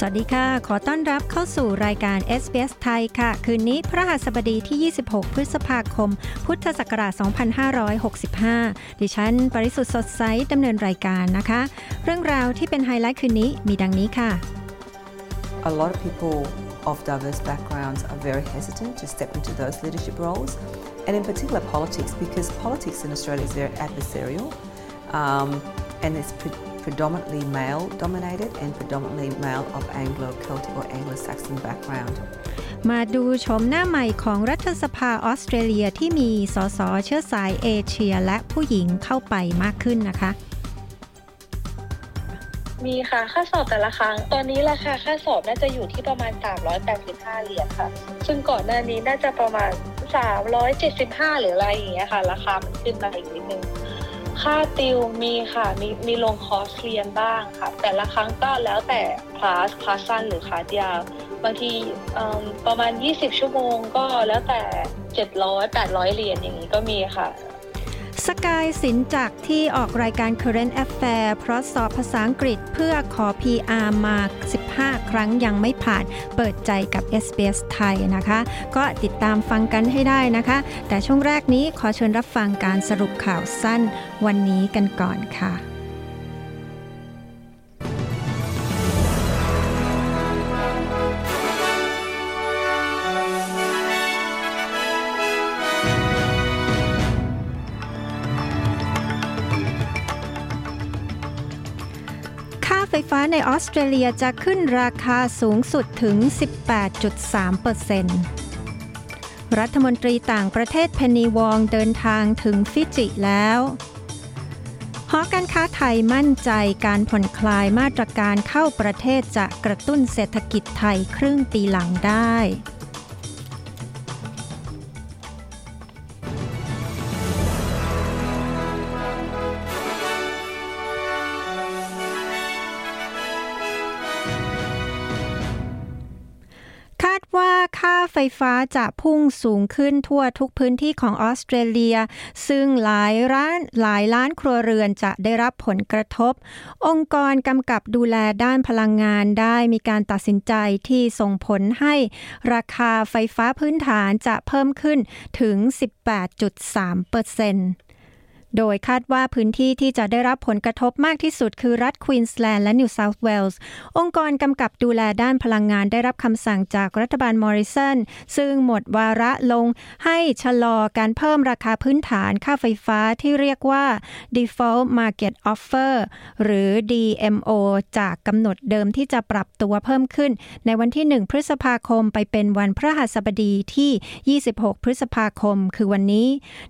สวัสดีค่ะ ขอต้อนรับเข้าสู่รายการ SBS ไทยค่ะ คืนนี้พระหัสบดีที่ 26 พฤษภาคม พุทธศักราช 2565 ดิฉัน ปริสุทธ์สดใสดำเนินรายการนะคะ เรื่องราวที่เป็นไฮไลท์คืนนี้มีดังนี้ค่ะ a lot of people of diverse backgrounds are very hesitant to step into those leadership roles, and in particular politics, because politics in Australia is very adversarial um, and it's pre- predominantly male dominated and predominantly male of Anglo Celtic or Anglo Saxon background. มาดูชมหน้าใหม่ของรัฐสภาออสเตรเลียที่มีสสเชื้อสายเอเชียและผู้หญิงเข้าไปมากขึ้นนะคะ มีค่ะ ค่าสอบแต่ละครั้ง ตอนนี้ราคาค่าสอบน่าจะอยู่ที่ประมาณ 385 เหรียญค่ะ ซึ่งก่อนหน้านี้น่าจะประมาณ 375 หรืออะไรอย่างเงี้ยค่ะ ราคามันขึ้นมาอีกนิดนึง ค่าติวมีค่ะมีมีลงคอร์สเรียนบ้างค่ะ แต่ละครั้งก็แล้วแต่คลาสคลาสสั้นหรือคลาสยาวบางทีประมาณ 20 ชั่วโมงก็แล้วแต่ 700 800เหรียญอย่างนี้ก็มีค่ะ สกายสินจากที่ออกรายการ Current Affair เพราะสอบภาษาอังกฤษเพื่อขอ PR มา 15 ครั้งยังไม่ผ่านเปิดใจกับ SBS ไทยนะคะ ก็ติดตามฟังกันให้ได้นะคะ แต่ช่วงแรกนี้ขอเชิญรับฟังการสรุปข่าวสั้นวันนี้กันก่อนค่ะ ในออสเตรเลียจะขึ้นราคาสูงสุดถึง 18.3%รัฐมนตรีต่างประเทศเพนนีวองเดินทางถึงฟิจิแล้วหอการค้าไทยมั่นใจการผ่อนคลายมาตรการเข้าประเทศจะกระตุ้นเศรษฐกิจไทยครึ่งปีหลังได้ ค่าไฟฟ้าจะพุ่งสูงขึ้นทั่วทุกพื้นที่ของออสเตรเลีย ซึ่งหลายร้านหลายล้านครัวเรือนจะได้รับผลกระทบ องค์กรกำกับดูแลด้านพลังงานได้มีการตัดสินใจที่ส่งผลให้ราคาไฟฟ้าพื้นฐานจะเพิ่มขึ้นถึง 18.3%เปอร์เซ็นต์ โดยคาดว่าพื้นที่ที่จะได้รับผลกระทบมากที่สุดคือรัฐควีนสแลนด์และนิวเซาท์เวลส์องค์กรกำกับดูแลด้านพลังงานได้รับคำสั่งจากรัฐบาลมอริสันซึ่งหมดวาระลงให้ชะลอการเพิ่มราคาพื้นฐานค่าไฟฟ้าที่เรียกว่า default market offer หรือ DMO จากกำหนดเดิมที่จะปรับตัวเพิ่มขึ้น ในวันที่ 1 พฤษภาคมไปเป็นวันพฤหัสบดีที่ 26 พฤษภาคม คือวันนี้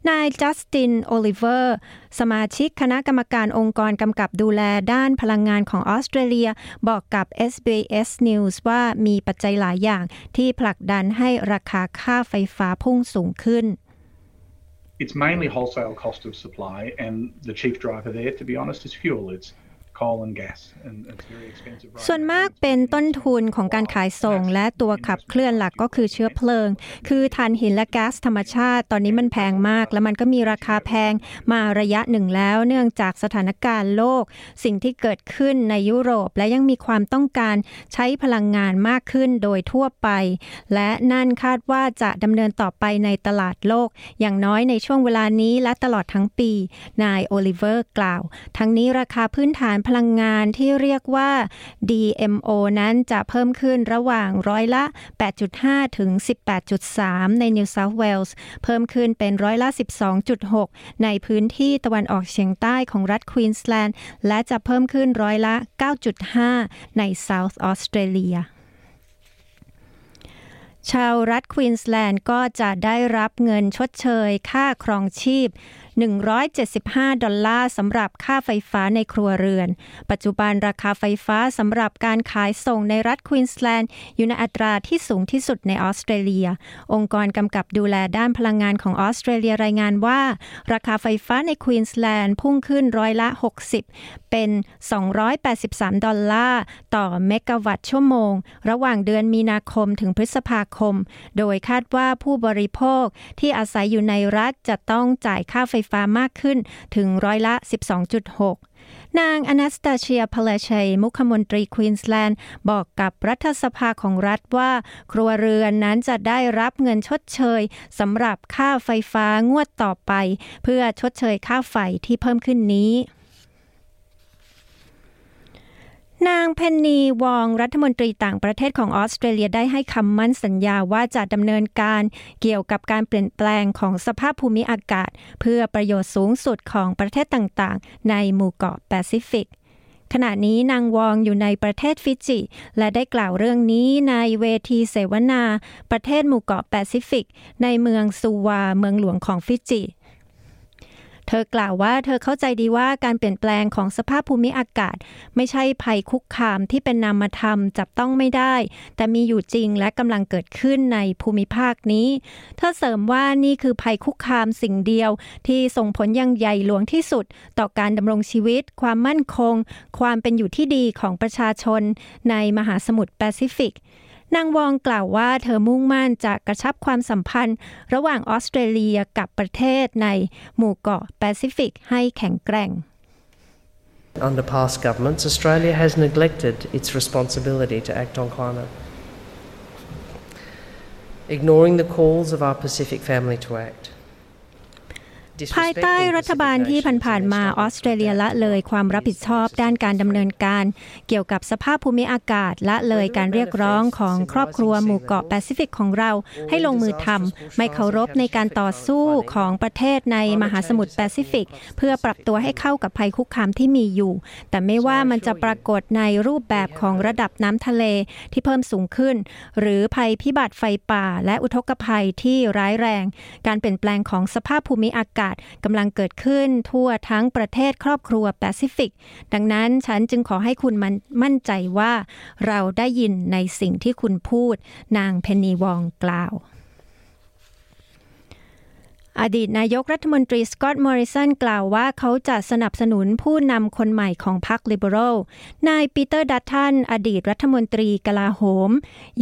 นายจัสตินโอลิเวอร์สมาชิกคณะกรรมการองค์กรกำกับดูแลด้านพลังงานของออสเตรเลีย บอกกับ SBS News ว่ามีปัจจัยหลายอย่างที่ผลักดันให้ราคาค่าไฟฟ้าพุ่งสูงขึ้น It's mainly wholesale cost of supply, and the chief driver there, to be honest, is fuel. It's ส่วนมากเป็นต้นทุนของการขายส่ง และตัวขับเคลื่อนหลักก็คือเชื้อเพลิง คือถ่านหินและก๊าซธรรมชาติ ตอนนี้มันแพงมาก และมันก็มีราคาแพงมาระยะหนึ่งแล้ว เนื่องจากสถานการณ์โลก สิ่งที่เกิดขึ้นในยุโรป และยังมีความต้องการใช้พลังงานมากขึ้นโดยทั่วไป และนั่นคาดว่าจะดำเนินต่อไปในตลาดโลก อย่างน้อยในช่วงเวลานี้และตลอดทั้งปี นายโอลิเวอร์กล่าว ทั้งนี้ราคาพื้นฐานพลังงานที่เรียกว่า DMO นั้นจะเพิ่มขึ้นระหว่างร้อยละ 8.5 ถึง 18.3 ใน New South Wales เพิ่มขึ้นเป็นร้อยละ 12.6 ในพื้นที่ตะวันออกเฉียงใต้ของรัฐควีนสแลนด์และจะเพิ่มขึ้นร้อยละ 9.5 ใน South Australia ชาวรัฐควีนสแลนด์ก็จะได้รับเงินชดเชยค่าครองชีพ 175 ดอลลาร์สำหรับค่าไฟฟ้าในครัวเรือน ปัจจุบันราคาไฟฟ้าสำหรับการขายส่งในรัฐควีนสแลนด์อยู่ในอัตราที่สูงที่สุดในออสเตรเลีย องค์กรกำกับดูแลด้านพลังงานของออสเตรเลียรายงานว่า ราคาไฟฟ้าในควีนสแลนด์พุ่งขึ้นร้อยละ 60 เป็น 283 ดอลลาร์ต่อเมกะวัตต์ชั่วโมง ระหว่างเดือนมีนาคมถึงพฤษภาคม โดยคาดว่าผู้บริโภคที่อาศัยอยู่ในรัฐจะต้องจ่ายค่าไฟฟ้ามากขึ้นถึงร้อยละ 12.6 นางอนาสตาเชียพาลาเชย์ มุขมนตรีควีนสแลนด์ บอกกับรัฐสภาของรัฐว่า ครัวเรือนนั้นจะได้รับเงินชดเชยสำหรับค่าไฟฟ้างวดต่อไป เพื่อชดเชยค่าไฟที่เพิ่มขึ้นนี้ นางเพนนีวองรัฐมนตรีต่างประเทศของออสเตรเลียได้ให้คำมั่นสัญญาว่าจะดำเนินการเกี่ยวกับการเปลี่ยนแปลงของสภาพภูมิอากาศ เพื่อประโยชน์สูงสุดของประเทศต่างๆ ในหมู่เกาะแปซิฟิกขณะนี้นางวองอยู่ในประเทศฟิจิ และได้กล่าวเรื่องนี้ในเวทีเสวนา ประเทศหมู่เกาะแปซิฟิก ในเมืองซูวาเมืองหลวงของฟิจิ เธอกล่าวว่าเธอเข้าใจดีว่าการเปลี่ยนแปลงของสภาพภูมิอากาศ ไม่ใช่ภัยคุกคามที่เป็นนามธรรมจับต้องไม่ได้ แต่มีอยู่จริงและกำลังเกิดขึ้นในภูมิภาคนี้ เธอเสริมว่านี่คือภัยคุกคามสิ่งเดียว ที่ส่งผลยังใหญ่หลวงที่สุด ต่อการดำรงชีวิต ความมั่นคง ความเป็นอยู่ที่ดีของประชาชน ในมหาสมุทรแปซิฟิก นางวองกล่าวว่าเธอมุ่งมั่นจะกระชับความสัมพันธ์ ระหว่างออสเตรเลียกับประเทศในหมู่เกาะแปซิฟิกให้แข็งแกร่ง Under past governments, Australia has neglected its responsibility to act on climate, ignoring the calls of our Pacific family to act. ภายใต้รัฐบาลที่ผ่านๆมาออสเตรเลียละเลยความรับผิดชอบด้านการดำเนินการ เกี่ยวกับสภาพภูมิอากาศละเลยการเรียกร้องของครอบครัวหมู่เกาะแปซิฟิกของเราให้ลงมือทำไม่เคารพในการต่อสู้ของประเทศในมหาสมุทรแปซิฟิก เพื่อปรับตัวให้เข้ากับภัยคุกคามที่มีอยู่ แต่ไม่ว่ามันจะปรากฏในรูปแบบของระดับน้ำทะเลที่เพิ่มสูงขึ้น หรือภัยพิบัติไฟป่า และอุทกภัยที่ร้ายแรง การเปลี่ยนแปลงของสภาพภูมิอากาศกำลังเกิดขึ้นทั่วทั้งประเทศครอบครัวแปซิฟิก ดังนั้นฉันจึงขอให้คุณมันมั่นใจว่า เราได้ยินในสิ่งที่คุณพูด นางเพนนีวองกล่าว อดีตนายกรัฐมนตรีสกอตต์มอริสันกล่าวว่าเขาจะสนับสนุนผู้นำคนใหม่ของพรรคลิเบอรัลนายปีเตอร์ดัตทันอดีตรัฐมนตรีกลาโหม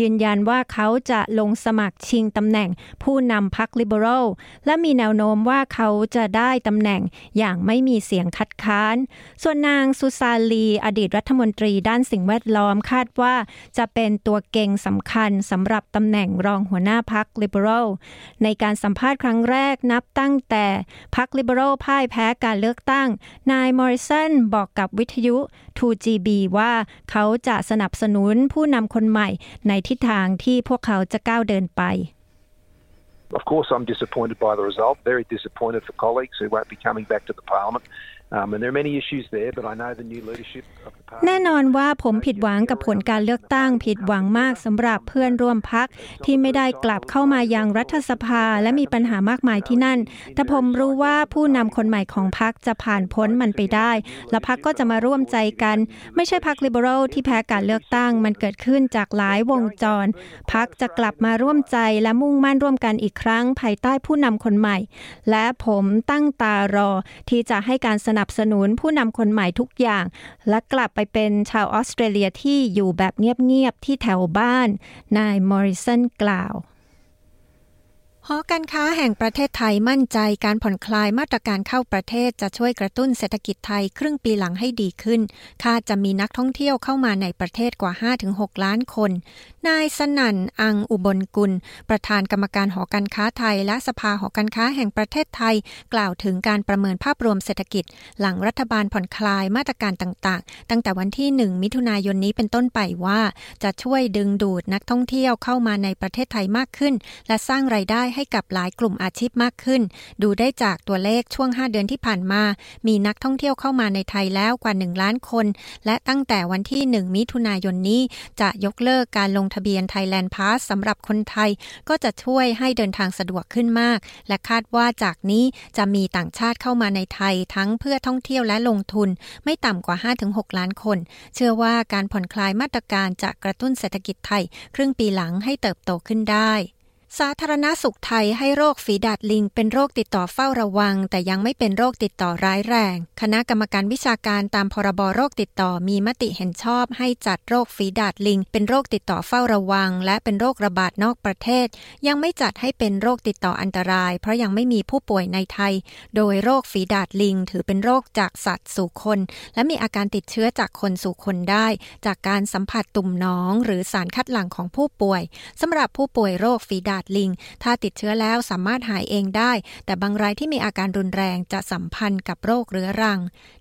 ยืนยันว่าเขาจะลงสมัครชิงตำแหน่งผู้นำพรรคลิเบอรัลและมีแนวโน้มว่าเขาจะได้ตำแหน่งอย่างไม่มีเสียงคัดค้าน ส่วนนางซูซาลี อดีตรัฐมนตรีด้านสิ่งแวดล้อมคาดว่า จะเป็นตัวเก่งสำคัญสำหรับตำแหน่งรองหัวหน้าพรรคลิเบอรัลในการสัมภาษณ์ครั้งแรกนับตั้งแต่พรรคลิเบอรัลพ่ายแพ้การเลือกตั้ง นายมอริสันบอกกับวิทยุ 2GB ว่าเขาจะสนับสนุนผู้นำคนใหม่ในทิศทางที่พวกเขาจะก้าวเดินไป Of course, I'm disappointed by the result. Very disappointed for colleagues who won't be coming back to the parliament. Um, and there are many issues there, but I know the new leadership of แน่นอนว่าผมผิดหวังกับผลการเลือกตั้งผิดหวังมากสำหรับเพื่อนร่วมพักที่ไม่ได้กลับเข้ามายังรัฐสภาและมีปัญหามากมายที่นั่น แต่ผมรู้ว่าผู้นำคนใหม่ของพักจะผ่านพ้นมันไปได้ และพักก็จะมาร่วมใจกัน ไม่ใช่พักลิเบอรัลที่แพ้การเลือกตั้ง มันเกิดขึ้นจากหลายวงจรพักจะกลับมาร่วมใจและมุ่งมั่นร่วมกันอีกครั้ง ภายใต้ผู้นำคนใหม่ และผมตั้งตารอที่จะให้การสนับสนุนผู้นำคนใหม่ทุกอย่าง และกลับไปเป็นชาวออสเตรเลียที่อยู่แบบเงียบๆที่แถวบ้านนายมอริสันกล่าว หอการค้าแห่งประเทศไทยมั่นใจการผ่อนคลายมาตรการเข้าประเทศจะช่วยกระตุ้นเศรษฐกิจไทยครึ่งปีหลังให้ดีขึ้น คาดจะมีนักท่องเที่ยวเข้ามาในประเทศกว่า 5-6 ล้านคน นายสนั่น อังอุบลกุล ประธานกรรมการหอการค้าไทย และสภาหอการค้าแห่งประเทศไทย กล่าวถึงการประเมินภาพรวมเศรษฐกิจ หลังรัฐบาลผ่อนคลายมาตรการต่างๆ ตั้งแต่วันที่ 1 มิถุนายนนี้เป็นต้นไปว่า จะช่วยดึงดูดนักท่องเที่ยวเข้ามาในประเทศไทยมากขึ้น และสร้างไรายได้ให้กับหลายกลุ่มอาชีพมากขึ้น ดูได้จากตัวเลขช่วง 5 เดือนที่ผ่านมา มีนักท่องเที่ยวเข้ามาในไทยแล้วกว่า 1 ล้านคน และตั้งแต่วันที่ 1 มิถุนายนนี้ จะยกเลิกการลงทะเบียน Thailand Pass สำหรับคนไทย ก็จะช่วยให้เดินทางสะดวกขึ้นมาก และคาดว่าจากนี้จะมีต่างชาติเข้ามาในไทย ทั้งเพื่อท่องเที่ยวและลงทุน ไม่ต่ำกว่า 5-6 ล้านคน เชื่อว่าการผ่อนคลายมาตรการจะกระตุ้นเศรษฐกิจไทย ครึ่งปีหลังให้เติบโตขึ้นได้ สาธารณสุขไทยให้โรคฝีดาดลิง เป็นโรคติดต่อเฝ้าระวัง แต่ยังไม่เป็นโรคติดต่อร้ายแรง คณะกรรมการวิชาการตามพรบโรคติดต่อมีมติเห็นชอบให้จัดโรคฝีดาดลิง เป็นโรคติดต่อเฝ้าระวัง และเป็นโรคระบาดนอกประเทศ ยังไม่จัดให้เป็นโรคติดต่ออันตราย เพราะยังไม่มีผู้ป่วยในไทย โดยโรคฝีดาดลิง ถือเป็นโรคจากสัตว์สู่คน และมีอาการติดเชื้อจากคนสู่คนได้ จากการสัมผัสตุ่มน้อง หรือสารคัดหลั่งของผู้ป่วยสำหรับผู้ป่วยโรคฝีดาดลิง ถ้าติดเชื้อแล้วสามารถหายเองได้ แต่บางรายที่มีอาการรุนแรงจะสัมพันธ์กับโรคเรื้อรัง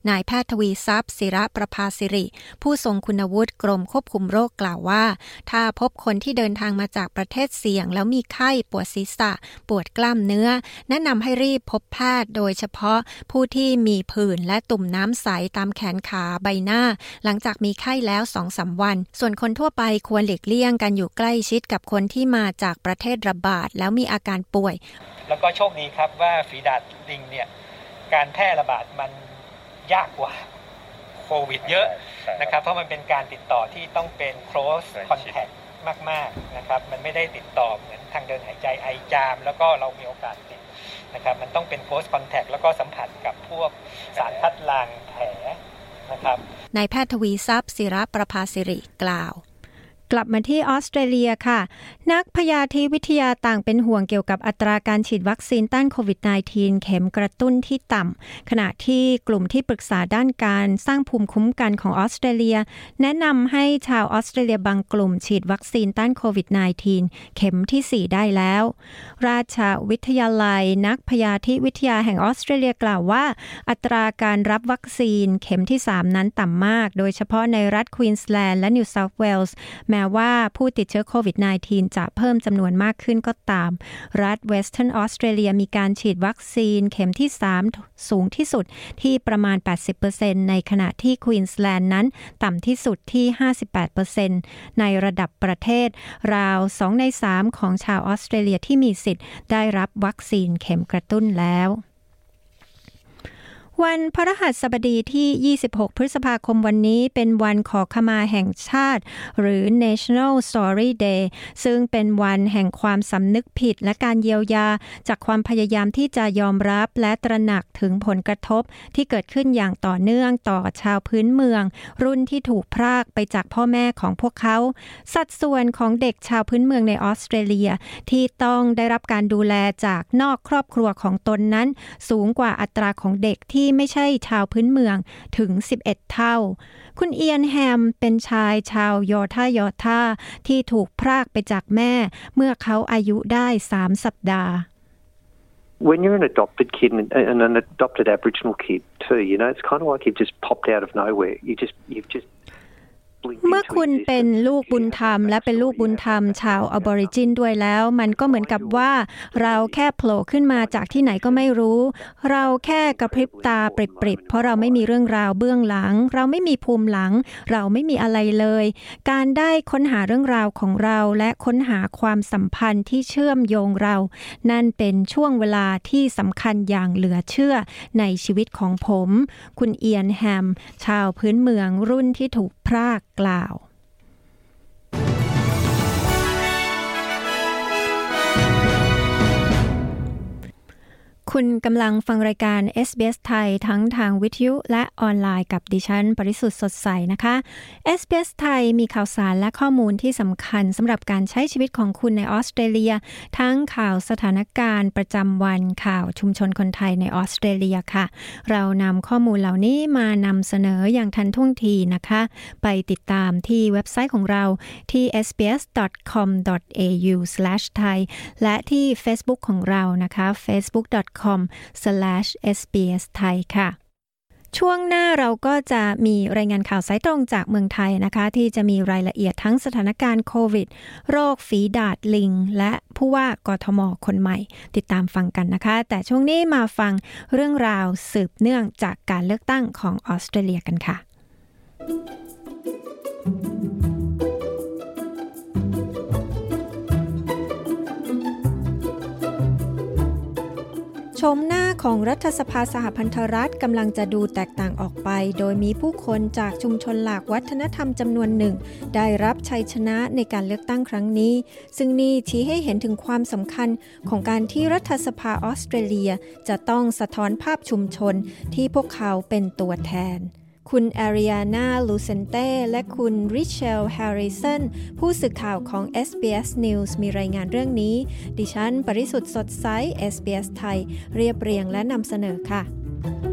นายแพทย์ทวีทรัพย์ศิระประภาสิริ ผู้ทรงคุณวุฒิกรมควบคุมโรคกล่าวว่า ถ้าพบคนที่เดินทางมาจากประเทศเสี่ยง แล้วมีไข้ปวดศีรษะ ปวดกล้ามเนื้อ แนะนำให้รีบพบแพทย์โดยเฉพาะผู้ที่มีผื่นและตุ่มน้ำใสตามแขนขาใบหน้า หลังจากมีไข้แล้วสองสาวัน ส่วนคนทั่วไปควรหลีกเลี่ยงการอยู่ใกล้ชิดกับคนที่มาจากประเทศระบาดแล้วมีอาการป่วย แล้วก็โชคดีครับว่าฝีดาดลิงเนี่ยการแพร่ระบาดมันยากกว่าโควิดเยอะนะครับ เพราะมันเป็นการติดต่อที่ต้องเป็น close contact มากๆนะครับ มันไม่ได้ติดต่อเหมือนทางเดินหายใจไอจาม แล้วก็เรามีโอกาสติดนะครับ มันต้องเป็น close contact แล้วก็สัมผัสกับพวกสารคัดหลั่งแผลนะครับนายแพทย์ทวีทรัพย์ศิระประภาสิริกล่าว กลับมาที่ออสเตรเลียค่ะ นักพยาธิวิทยาต่างเป็นห่วงเกี่ยวกับอัตราการฉีดวัคซีนต้านโควิด -19 เข็มกระตุ้นที่ต่ำ ขณะที่กลุ่มที่ปรึกษาด้านการสร้างภูมิคุ้มกันของออสเตรเลีย แนะนำให้ชาวออสเตรเลียบางกลุ่มฉีดวัคซีนต้านโควิด -19 เข็มที่ 4 ได้แล้ว ราชวิทยาลัยนักพยาธิวิทยาแห่งออสเตรเลียกล่าวว่า อัตราการรับวัคซีนเข็มที่ 3 นั้นต่ำมาก โดยเฉพาะในรัฐควีนสแลนด์และนิวเซาท์เวลส์แม้ว่าผู้ติดเชื้อโควิด -19 จะเพิ่มจำนวนมากขึ้นก็ตาม รัฐเวสเทิร์นออสเตรเลียมีการฉีดวัคซีนเข็มที่ 3 สูงที่สุดที่ประมาณ 80%ในขณะที่ควีนสแลนด์นั้นต่ำที่สุดที่ 58%ในระดับประเทศ ราว 2 ใน 3 ของชาวออสเตรเลียที่มีสิทธิ์ได้รับวัคซีนเข็มกระตุ้นแล้ว วันพระรหัสบดีที่ 26 พฤษภาคมวันนี้เป็นวันขอขมาแห่งชาติ หรือ National Sorry Day ซึ่งเป็นวันแห่งความสำนึกผิดและการเยียวยา จากความพยายามที่จะยอมรับและตระหนักถึงผลกระทบที่เกิดขึ้นอย่างต่อเนื่องต่อชาวพื้นเมือง รุ่นที่ถูกพรากไปจากพ่อแม่ของพวกเขา สัดส่วนของเด็กชาวพื้นเมืองในออสเตรเลีย ที่ต้องได้รับการดูแลจากนอกครอบครัวของตนนั้น สูงกว่าอัตราของเด็กที่ไม่ใช่ชาวพื้นเมืองถึง 11 เท่า คุณเอียนแฮมเป็นชายชาวยอท่ายอท่าที่ถูกพรากไปจากแม่ เมื่อเขาอายุได้ 3 สัปดาห์ When you're an adopted kid and, and an adopted Aboriginal kid too, you know, it's kind of like you've just popped out of nowhere. You just, you've just เมื่อ into คุณเป็น existence. ลูกบุญธรรม และเป็นลูกบุญธรรม ชาวอบอริจินด้วยแล้ว มันก็เหมือนกับว่า เราแค่โผล่ขึ้นมาจากที่ไหนก็ไม่รู้ เราแค่กระพริบตาปริบๆเพราะเราไม่มีเรื่องราวเบื้องหลัง เราไม่มีภูมิหลัง เราไม่มีอะไรเลย การได้ค้นหาเรื่องราวของเราและค้นหาความสัมพันธ์ที่เชื่อมโยงเรา นั่นเป็นช่วงเวลาที่สำคัญอย่างเหลือเชื่อในชีวิตของผม คุณเอียนแฮม ชาวพื้นเมืองรุ่นที่ถูกพรากกล่าว คุณกำลังฟังรายการ SBS ไทยทั้งทางวิทยุและออนไลน์กับดิฉัน ปริสุทธ์สดใสนะคะ SBS ไทยมีข่าวสารและข้อมูลที่สำคัญสำหรับการใช้ชีวิตของคุณในออสเตรเลีย ทั้งข่าวสถานการณ์ประจำวันข่าวชุมชนคนไทยในออสเตรเลียค่ะ เรานำข้อมูลเหล่านี้มานำเสนออย่างทันท่วงทีนะคะ ไปติดตามที่เว็บไซต์ของเราที่ sbs.com.au/thai และที่ Facebook ของเรานะคะ facebook.com/sbsthai ค่ะ ช่วงหน้าเราก็จะมีรายงานข่าวสายตรงจากเมืองไทยนะคะ ที่จะมีรายละเอียดทั้งสถานการณ์โควิด โรคฝีดาดลิง และผู้ว่ากทมคนใหม่ ติดตามฟังกันนะคะ แต่ช่วงนี้มาฟังเรื่องราวสืบเนื่องจากการเลือกตั้งของออสเตรเลียกันค่ะ ชมหน้าของรัฐสภาสหพันธรัฐกำลังจะดูแตกต่างออกไป โดยมีผู้คนจากชุมชนหลากวัฒนธรรมจำนวนหนึ่ง ได้รับชัยชนะในการเลือกตั้งครั้งนี้ ซึ่งนี่ชี้ให้เห็นถึงความสำคัญของการที่รัฐสภาออสเตรเลียจะต้องสะท้อนภาพชุมชนที่พวกเขาเป็นตัวแทน คุณแอริอานาลูเซนเต้และคุณริเชลแฮร์ริสันผู้สื่อข่าวของ SBS News มีรายงานเรื่องนี้ ดิฉัน ปริสุทธ์สดใส SBS ไทย เรียบเรียงและนำเสนอค่ะ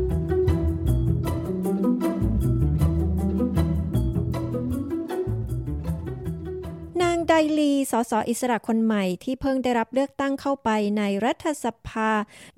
ไดลี สสอิสระคนใหม่ที่เพิ่งได้รับเลือกตั้งเข้าไปในรัฐสภา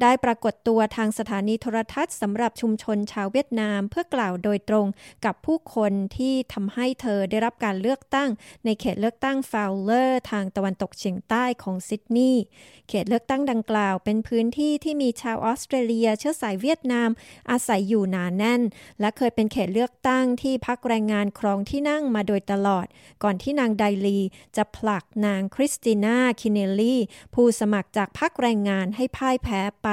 ได้ปรากฏตัวทางสถานีโทรทัศน์สำหรับชุมชนชาวเวียดนามเพื่อกล่าวโดยตรงกับผู้คนที่ทำให้เธอได้รับการเลือกตั้ง ในเขตเลือกตั้งฟาวเลอร์ทางตะวันตกเฉียงใต้ของซิดนีย์เขตเลือกตั้งดังกล่าวเป็นพื้นที่ที่มีชาวออสเตรเลีย เชื้อสายเวียดนาม อาศัยอยู่หนาแน่น และเคยเป็นเขตเลือกตั้งที่พรรคแรงงานครองที่นั่งมาโดยตลอด ก่อนที่นางไดลีจะผลักนางคริสติน่าคินเนลลี่ ผู้สมัครจากพรรคแรงงานให้พ่ายแพ้ไป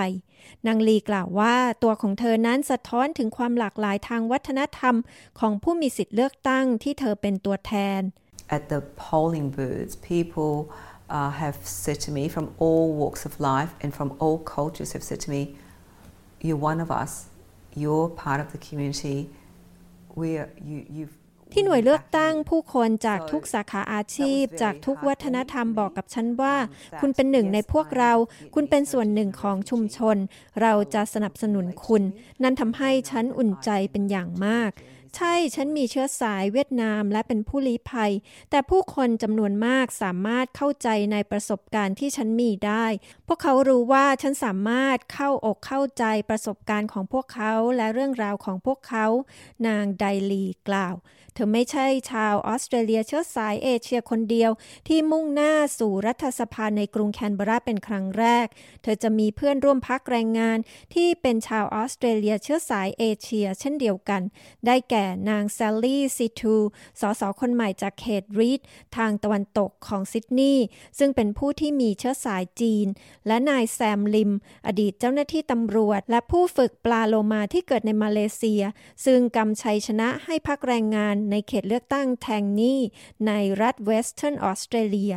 นางลีกล่าวว่าตัวของเธอนั้นสะท้อนถึงความหลากหลายทางวัฒนธรรม ของผู้มีสิทธิ์เลือกตั้งที่เธอเป็นตัวแทน At the polling booths, people uh, have said to me from all walks of life and from all cultures have said to me, "You're one of us. You're part of the community. we are, you. You've." ที่หน่วยเลือกตั้งผู้คนจากทุกสาขาอาชีพ จากทุกวัฒนธรรมบอกกับฉันว่า คุณเป็นหนึ่งในพวกเรา คุณเป็นส่วนหนึ่งของชุมชน เราจะสนับสนุนคุณ นั่นทำให้ฉันอุ่นใจเป็นอย่างมาก ใช่ ฉันมีเชื้อสายเวียดนามและเป็นผู้ลี้ภัย แต่ผู้คนจำนวนมากสามารถเข้าใจในประสบการณ์ที่ฉันมีได้ พวกเขารู้ว่าฉันสามารถเข้าอกเข้าใจประสบการณ์ของพวกเขาและเรื่องราวของพวกเขา นางไดลีกล่าว เธอไม่ใช่ชาวออสเตรเลียเชื้อสายเอเชียคนเดียว ที่มุ่งหน้าสู่รัฐสภาในกรุงแคนเบราเป็นครั้งแรก เธอจะมีเพื่อนร่วมพรรคแรงงาน ที่เป็นชาวออสเตรเลียเชื้อสายเอเชีย เช่นเดียวกัน ได้แก่นางแซลลี่ซีทู ส.ส. คนใหม่จากเขตรีดทางตะวันตกของซิดนีย์ซึ่งเป็นผู้ที่มีเชื้อสายจีน และนายแซมลิม อดีตเจ้าหน้าที่ตำรวจ และผู้ฝึกปลาโลมาที่เกิดในมาเลเซีย ซึ่งกำชัยชนะให้พรรคแรงงานในเขตเลือกตั้งแทงนีย์ในรัฐเวสเทิร์นออสเตรเลีย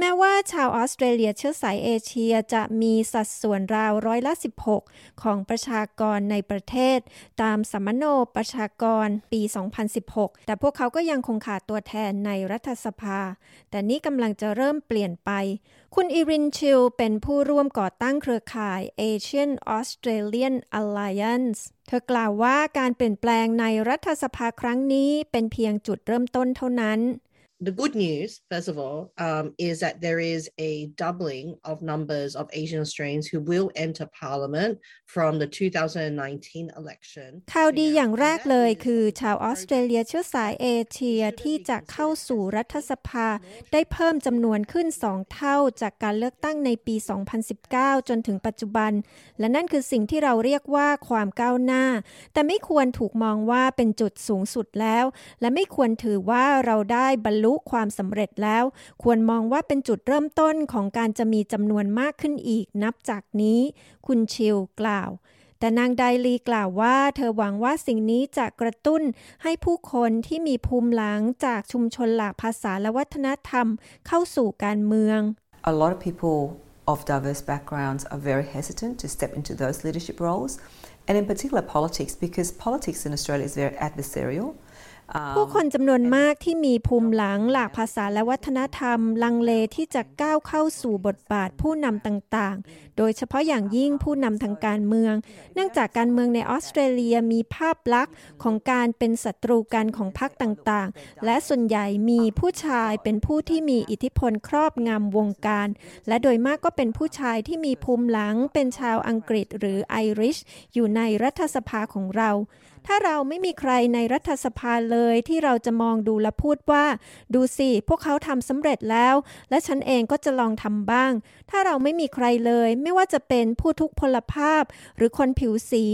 แม้ว่าชาวออสเตรเลียเชื้อสายเอเชียจะมีสัดส่วนราวร้อยละ 16 ของประชากรในประเทศ ตามสำมะโนประชากรปี 2016 แต่พวกเขาก็ยังคงขาดตัวแทนในรัฐสภา แต่นี่กำลังจะเริ่มเปลี่ยนไป คุณเอรินชิวเป็นผู้ร่วมก่อตั้งเครือข่าย Asian Australian Alliance เธอกล่าวว่าการเปลี่ยนแปลงในรัฐสภาครั้งนี้เป็นเพียงจุดเริ่มต้นเท่านั้น the good news, first of all, um, is that there is a doubling of numbers of Asian Australians who will enter Parliament from the 2019 election. ข่าวดีอย่างแรกเลยคือชาวออสเตรเลียเชื้อสายเอเชียที่จะเข้าสู่รัฐสภา ได้เพิ่มจำนวนขึ้น 2 เท่าจากการเลือกตั้งในปี 2019 จนถึงปัจจุบัน และนั่นคือสิ่งที่เราเรียกว่าความก้าวหน้า แต่ไม่ควรถูกมองว่าเป็นจุดสูงสุดแล้ว และไม่ควรถือว่าเราได้บรรลุลุความสำเร็จแล้ว ควรมองว่าเป็นจุดเริ่มต้นของการจะมีจำนวนมากขึ้นอีกนับจากนี้ คุณชิลกล่าวแต่นางไดลีกล่าวว่า เธอหวังว่าสิ่งนี้จะกระตุ้นให้ผู้คนที่มีภูมิหลังจากชุมชนหลากภาษาและวัฒนธรรมเข้าสู่การเมือง A lot of people of diverse backgrounds are very hesitant to step into those leadership roles, and in particular politics, because politics in Australia is very adversarial. ผู้คนจำนวนมากที่มีภูมิหลังหลากภาษาและวัฒนธรรม ลังเลที่จะก้าวเข้าสู่บทบาทผู้นำต่างๆ โดยเฉพาะอย่างยิ่งผู้นำทางการเมือง เนื่องจากการเมืองในออสเตรเลียมีภาพลักษณ์ของการเป็นศัตรูกันของพรรคต่างๆ และส่วนใหญ่มีผู้ชายเป็นผู้ที่มีอิทธิพลครอบงำวงการ และโดยมากก็เป็นผู้ชายที่มีภูมิหลังเป็นชาวอังกฤษหรือไอริชอยู่ในรัฐสภาของเรา ถ้าเราไม่มีใครในรัฐสภาเลยที่เราจะมองดูและพูดว่า ดูสิ พวกเขาทำสำเร็จแล้ว และฉันเองก็จะลองทำบ้าง ถ้าเราไม่มีใครเลย ไม่ว่าจะเป็นผู้ทุกพลภาพ หรือคนผิวสี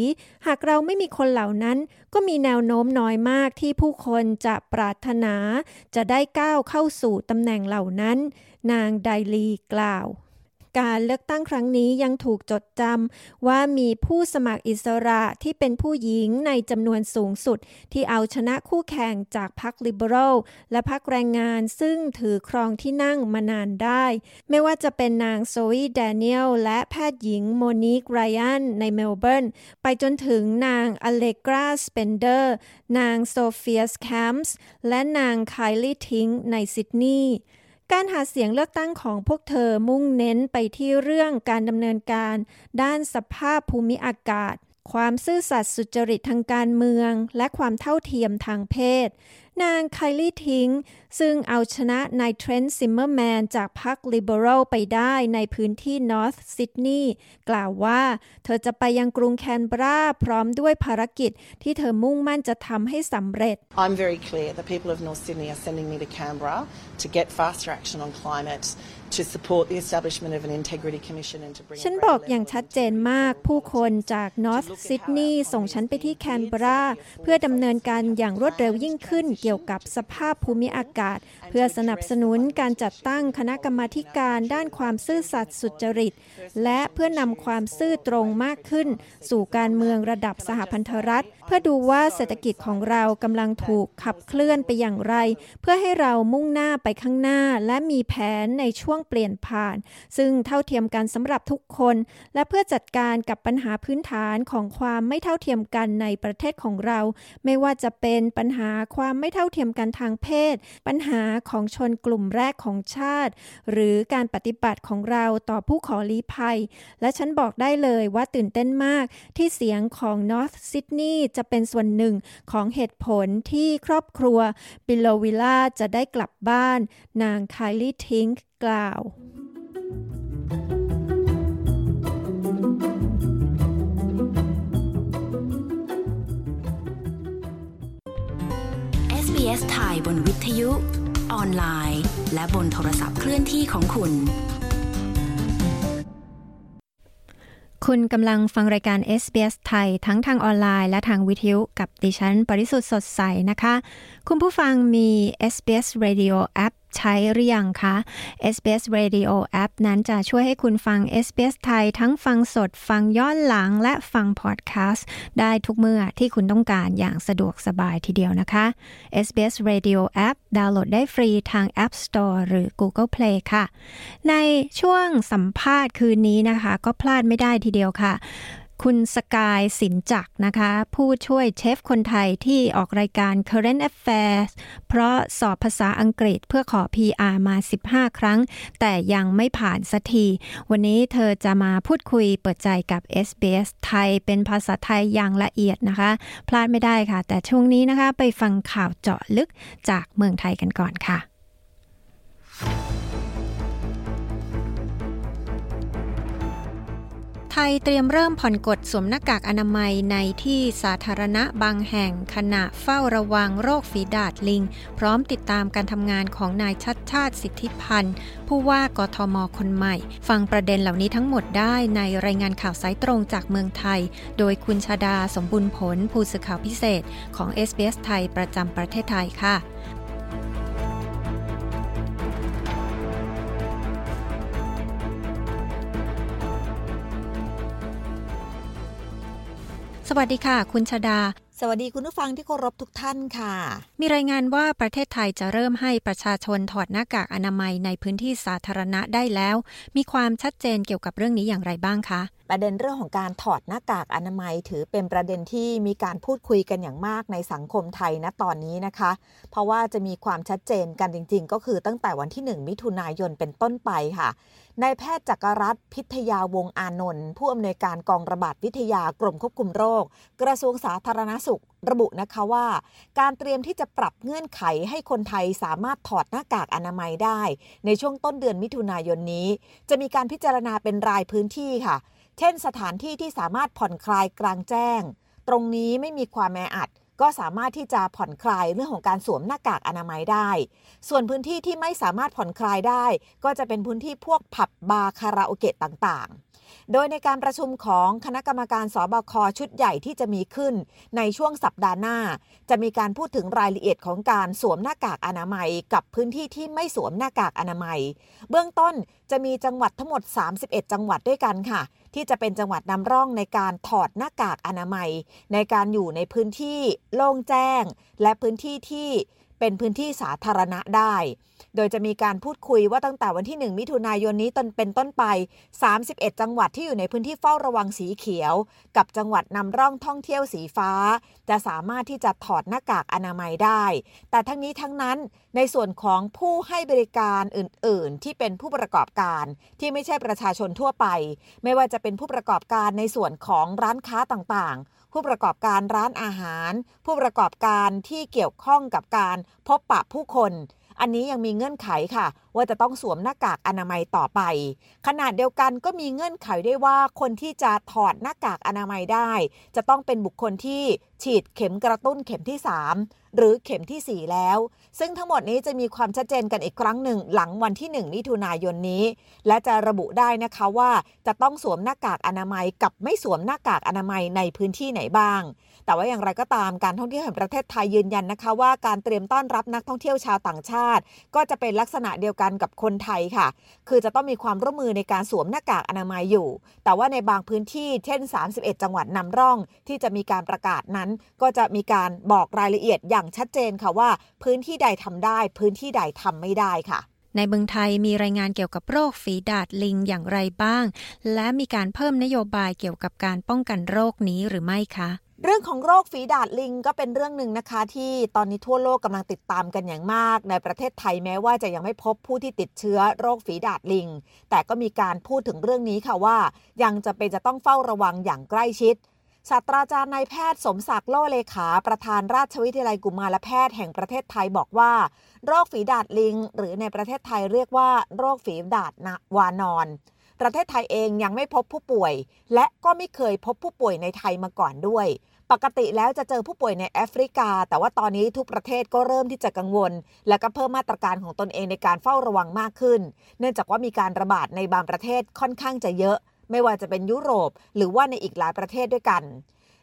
หากเราไม่มีคนเหล่านั้น ก็มีแนวโน้มน้อยมากที่ผู้คนจะปรารถนา จะได้ก้าวเข้าสู่ตำแหน่งเหล่านั้น นางไดลีกล่าว การเลือกตั้งครั้งนี้ยังถูกจดจำว่ามีผู้สมัครอิสระที่เป็นผู้หญิงในจำนวนสูงสุด ที่เอาชนะคู่แข่งจากพรรคลิเบอรัลและพรรคแรงงานซึ่งถือครองที่นั่งมานานได้ ไม่ว่าจะเป็นนางโซอีแดเนียลและแพทย์หญิงโมนิกไรอันในเมลเบิร์น ไปจนถึงนางอเลกราสเปนเดอร์ นางโซเฟียสแคมส์และนางไคลี่ทิงในซิดนีย์ การหาเสียงเลือกตั้งของพวกเธอมุ่งเน้นไปที่เรื่องการดำเนินการ ด้านสภาพภูมิอากาศ ความซื่อสัตย์สุจริตทางการเมือง และความเท่าเทียมทางเพศ นางไคลี่ทิงซึ่งเอาชนะนายเทรนต์ซิมเมอร์แมนจากพรรคลิเบอรัลไปได้ในพื้นที่นอร์ทซิดนีย์กล่าวว่า เธอจะไปยังกรุงแคนเบราพร้อมด้วยภารกิจที่เธอมุ่งมั่นจะทำให้สำเร็จ I'm very clear the people of North Sydney are sending me to Canberra to get faster action on climate to support the establishment of an integrity commission and to bring ฉันบอกอย่างชัดเจนมากผู้คนจากนอร์ทซิดนีย์ส่งฉันไปที่แคนเบรา เพื่อดำเนินการอย่างรวดเร็วยิ่งขึ้นเกี่ยวกับสภาพภูมิอากาศ เพื่อสนับสนุนการจัดตั้งคณะกรรมาการด้านความซื่อสัตย์สุจริต และเพื่อนำความซื่อตรงมากขึ้น สู่การเมืองระดับสหพันธรัฐ เพื่อดูว่าเศรษฐกิจของเรากำลังถูกขับเคลื่อนไปอย่างไร เพื่อให้เรามุ่งหน้าไปข้างหน้าและมีแผนในช่วงเปลี่ยนผ่าน ซึ่งเท่าเทียมกันสำหรับทุกคน และเพื่อจัดการกับปัญหาพื้นฐานของความไม่เท่าเทียมกันในประเทศของเรา ไม่ว่าจะเป็นปัญหาความไม่เท่าเทียมกันทางเพศ ปัญหาของชนกลุ่มแรกของชาติ หรือการปฏิบัติของเราต่อผู้ขอลี้ภัย และฉันบอกได้เลยว่าตื่นเต้นมากที่เสียงของ North Sydney จะเป็นส่วนหนึ่งของเหตุผลที่ครอบครัวบิโลวิล่าจะได้กลับบ้าน นางไคลี่ทิงกล่าว SBS ไทยบนวิทยุ ออนไลน์ และบนโทรศัพท์เคลื่อนที่ของคุณ คุณกำลังฟังรายการ SBS ไทยทั้งทางออนไลน์และทางวิทยุกับดิฉัน ปริสุทธ์สดใสนะคะ คุณผู้ฟังมี SBS Radio App ใช้หรือยังคะ SBS Radio App นั้นจะช่วยให้คุณฟัง SBS ไทยทั้งฟังสดฟังย้อนหลังและฟังพอดแคสต์ได้ทุกเมื่อที่คุณต้องการอย่างสะดวกสบายทีเดียวนะคะ SBS Radio App ดาวน์โหลดได้ฟรีทาง App Store หรือ Google Play ค่ะ ในช่วงสัมภาษณ์คืนนี้นะคะ ก็พลาดไม่ได้ทีเดียวค่ะ คุณสกายสินจักนะคะ ผู้ช่วยเชฟคนไทยที่ออกรายการ Current Affairs เพราะสอบภาษาอังกฤษเพื่อขอ PR มา 15 ครั้ง แต่ยังไม่ผ่านสักที วันนี้เธอจะมาพูดคุยเปิดใจกับ SBS ไทยเป็นภาษาไทยอย่างละเอียดนะคะ พลาดไม่ได้ค่ะ แต่ช่วงนี้นะคะ ไปฟังข่าวเจาะลึกจากเมืองไทยกันก่อนค่ะ ไทยเตรียมเริ่มผ่อนกฎสวมหน้ากากอนามัยในที่สาธารณะบางแห่งขณะเฝ้าระวังโรคฝีดาดลิง พร้อมติดตามการทำงานของนายชัดชาติสิทธิพันธ์ ผู้ว่ากทมคนใหม่ ฟังประเด็นเหล่านี้ทั้งหมดได้ในรายงานข่าวสายตรงจากเมืองไทย โดยคุณชาดาสมบุญผลผู้สื่อข่าวพิเศษของ SBS ไทยประจำประเทศไทยค่ะ วัสดีค่ะ คุณชาดา สวัสดีคุณผู้ฟังที่เคารพทุกท่านค่ะ มีรายงานว่าประเทศไทยจะเริ่มให้ประชาชนถอดหน้ากากอนามัยในพื้นที่สาธารณะได้แล้ว มีความชัดเจนเกี่ยวกับเรื่องนี้อย่างไรบ้างคะประเด็นเรื่องของการถอดหน้ากากอนามัยถือเป็นประเด็นที่มีการพูดคุยกันอย่างมากในสังคมไทยณตอนนี้นะคะ เพราะว่าจะมีความชัดเจนกันจริง ๆ ก็คือตั้งแต่วันที่ 1 มิถุนายนเป็นต้นไปค่ะ นายแพทย์จักรรัตน์พิทยาวงอานนท์ผู้อำนวยการกองระบาดวิทยากรมควบคุมโรค กระทรวงสาธารณสุข ระบุนะคะว่า การเตรียมที่จะปรับเงื่อนไขให้คนไทยสามารถถอดหน้ากากอนามัยได้ ในช่วงต้นเดือนมิถุนายนนี้ จะมีการพิจารณาเป็นรายพื้นที่ค่ะ เช่น สถานที่ที่สามารถผ่อนคลายกลางแจ้ง ตรงนี้ไม่มีความแออัด ก็สามารถที่จะผ่อนคลายเรื่องของการสวมหน้ากากอนามัยได้ ส่วนพื้นที่ที่ไม่สามารถผ่อนคลายได้ ก็จะเป็นพื้นที่พวกผับบาร์คาราโอเกะต่างๆ โดยในการประชุมของคณะกรรมการสบคชุดใหญ่ที่จะมีขึ้น ในช่วงสัปดาห์หน้า จะมีการพูดถึงรายละเอียดของการสวมหน้ากากอนามัย กับพื้นที่ที่ไม่สวมหน้ากากอนามัย เบื้องต้นจะมีจังหวัดทั้งหมด 31 จังหวัดด้วยกันค่ะ ที่จะเป็นจังหวัดนำร่องในการถอดหน้ากากอนามัย ในการอยู่ในพื้นที่โล่งแจ้ง และพื้นที่ที่เป็นพื้นที่สาธารณะได้ โดยจะมีการพูดคุยว่าตั้งแต่วันที่ 1 มิถุนายนนี้ตนเป็นต้นไป 31 จังหวัดที่อยู่ในพื้นที่เฝ้าระวังสีเขียว กับจังหวัดนำร่องท่องเที่ยวสีฟ้า จะสามารถที่จะถอดหน้ากากอนามัยได้ แต่ทั้งนี้ทั้งนั้นในส่วนของผู้ให้บริการอื่น ๆ ที่เป็นผู้ประกอบการที่ไม่ใช่ประชาชนทั่วไป ไม่ว่าจะเป็นผู้ประกอบการในส่วนของร้านค้าต่างๆ ผู้ประกอบการร้านอาหาร ผู้ประกอบการที่เกี่ยวข้องกับการพบปะผู้คน อันนี้ยังมีเงื่อนไขค่ะ ว่าจะต้องสวมหน้ากากอนามัยต่อไป ขนาดเดียวกันก็มีเงื่อนไขได้ว่าคนที่จะถอดหน้ากากอนามัยได้ จะต้องเป็นบุคคลที่ฉีดเข็มกระตุ้นเข็มที่ 3 หรือเข็มที่ 4 แล้ว ซึ่งทั้งหมดนี้จะมีความชัดเจนกันอีกครั้งหนึ่งหลังวันที่ 1 มิถุนายนนี้ และจะระบุได้นะคะว่าจะต้องสวมหน้ากากอนามัยกับไม่สวมหน้ากากอนามัยในพื้นที่ไหนบ้าง แต่ว่าอย่างไรก็ตามการท่องเที่ยวแห่งประเทศไทยยืนยันนะคะ ว่าการเตรียมต้อนรับนักท่องเที่ยวชาวต่างชาติ ก็จะเป็นลักษณะเดียวกันกับคนไทยค่ะ คือจะต้องมีความร่วมมือในการสวมหน้ากากอนามัยอยู่ แต่ว่าในบางพื้นที่เช่น 31 จังหวัดนำร่อง ที่จะมีการประกาศนั้น ก็จะมีการบอกรายละเอียดอย่างชัดเจนค่ะว่า พื้นที่ใดทำได้ พื้นที่ใดทำไม่ได้ค่ะในเมืองไทยมีรายงานเกี่ยวกับโรคฝีดาดลิงอย่างไรบ้าง และมีการเพิ่มนโยบายเกี่ยวกับการป้องกันโรคนี้หรือไม่คะ เรื่องของโรคฝีดาดลิงก็เป็นเรื่องหนึ่งนะคะที่ตอนนี้ทั่วโลกกำลังติดตามกันอย่างมาก ในประเทศไทยแม้ว่าจะยังไม่พบผู้ที่ติดเชื้อโรคฝีดาดลิง แต่ก็มีการพูดถึงเรื่องนี้ค่ะว่า ยังจะเป็นจะต้องเฝ้าระวังอย่างใกล้ชิดศาสตราจารย์นายแพทย์สมศักดิ์โลเลขา ประธานราชวิทยาลัยกุมารแพทย์แห่งประเทศไทยบอกว่า โรคฝีดาดลิง หรือในประเทศไทยเรียกว่า โรคฝีดาดวานอน ประเทศไทยเองยังไม่พบผู้ป่วย และก็ไม่เคยพบผู้ป่วยในไทยมาก่อนด้วย ปกติแล้วจะเจอผู้ป่วยในแอฟริกา แต่ว่าตอนนี้ทุกประเทศก็เริ่มที่จะกังวล และก็เพิ่มมาตรการของตนเองในการเฝ้าระวังมากขึ้น เนื่องจากว่ามีการระบาดในบางประเทศค่อนข้างจะเยอะ ไม่ว่าจะเป็นยุโรป หรือว่าในอีกหลายประเทศด้วยกัน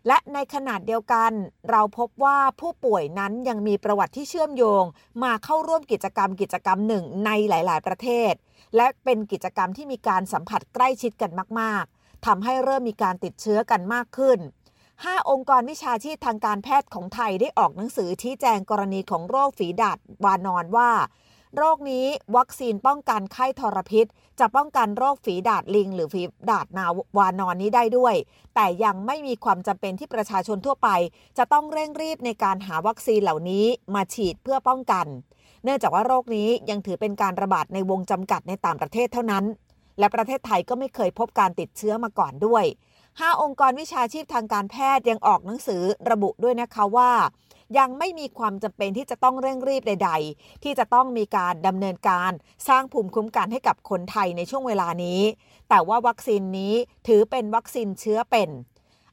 และในขนาดเดียวกัน เราพบว่าผู้ป่วยนั้นยังมีประวัติที่เชื่อมโยง มาเข้าร่วมกิจกรรมกิจกรรมหนึ่งในหลาย ๆ ประเทศ และเป็นกิจกรรมที่มีการสัมผัสใกล้ชิดกันมาก ๆทำให้เริ่มมีการติดเชื้อกันมากขึ้น 5 องค์กรวิชาชีพทางการแพทย์ของไทยได้ออกหนังสือชี้แจงกรณีของโรคฝีดาดวานอนว่า โรคนี้วัคซีนป้องกันไข้ทรพิษ จะป้องกันโรคฝีดาดลิง หรือฝีดาดนาวานอนนี้ได้ด้วย แต่ยังไม่มีความจำเป็นที่ประชาชนทั่วไป จะต้องเร่งรีบในการหาวัคซีนเหล่านี้มาฉีดเพื่อป้องกัน เนื่องจากว่าโรคนี้ยังถือเป็นการระบาดในวงจำกัดในต่างประเทศเท่านั้น และประเทศไทยก็ไม่เคยพบการติดเชื้อมาก่อนด้วย 5 องค์กรวิชาชีพทางการแพทย์ยังออกหนังสือระบุด้วยนะคะว่า ยังไม่มีความจำเป็นที่จะต้องเร่งรีบใด ๆ ที่จะต้องมีการดำเนินการสร้างภูมิคุ้มกันให้กับคนไทยในช่วงเวลานี้ แต่ว่าวัคซีนนี้ถือเป็นวัคซีนเชื้อเป็น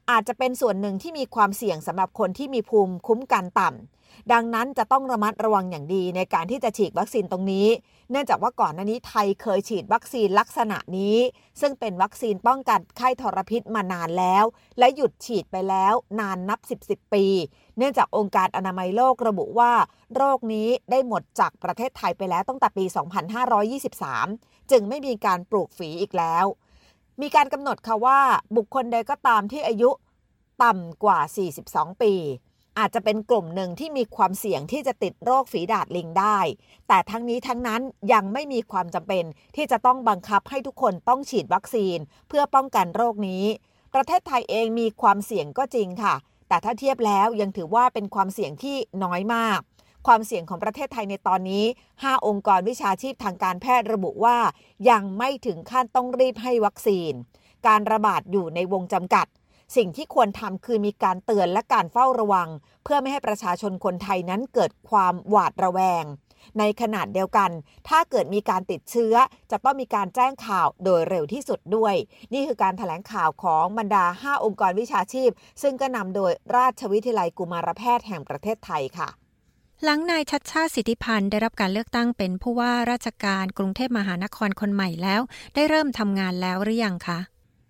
อาจจะเป็นส่วนหนึ่งที่มีความเสี่ยงสำหรับคนที่มีภูมิคุ้มกันต่ำดังนั้นจะต้องระมัดระวังอย่างดีในการที่จะฉีดวัคซีนตรงนี้ เนื่องจากว่าก่อนหน้านี้ไทยเคยฉีดวัคซีนลักษณะนี้ ซึ่งเป็นวัคซีนป้องกันไข้ทรพิษมานานแล้ว และหยุดฉีดไปแล้วนานนับ 10 10 ปี เนื่องจากองค์การอนามัยโลกระบุว่า โรคนี้ได้หมดจากประเทศไทยไปแล้วตั้งแต่ปี 2523 จึงไม่มีการปลูกฝีอีกแล้ว มีการกำหนดค่ะว่าบุคคลใดก็ตามที่อายุต่ำกว่า 42 ปี อาจจะเป็นกลุ่มหนึ่งที่มีความเสี่ยงที่จะติดโรคฝีดาดลิงได้ แต่ทั้งนี้ทั้งนั้นยังไม่มีความจำเป็นที่จะต้องบังคับให้ทุกคนต้องฉีดวัคซีน เพื่อป้องกันโรคนี้ ประเทศไทยเองมีความเสี่ยงก็จริงค่ะ แต่ถ้าเทียบแล้วยังถือว่าเป็นความเสี่ยงที่น้อยมาก ความเสี่ยงของประเทศไทยในตอนนี้ 5 องค์กรวิชาชีพทางการแพทย์ระบุว่า ยังไม่ถึงขั้นต้องรีบให้วัคซีน การระบาดอยู่ในวงจำกัด สิ่งที่ควรทำคือมีการเตือนและการเฝ้าระวัง เพื่อไม่ให้ประชาชนคนไทยนั้นเกิดความหวาดระแวง ในขนาดเดียวกัน ถ้าเกิดมีการติดเชื้อ จะต้องมีการแจ้งข่าวโดยเร็วที่สุดด้วย นี่คือการถแถลงข่าวของบรรดา 5 องค์กรวิชาชีพ ซึ่งก็นำโดยราชวิทยาลัยกุมารแพทย์แห่งประเทศไทยค่ะหลังนายชัดชาติสิทธิพันธ์ได้รับการเลือกตั้งเป็นผู้ว่าราชการกรุงเทพมหานครคนใหม่แล้ว ได้เริ่มทำงานแล้วหรือยังคะ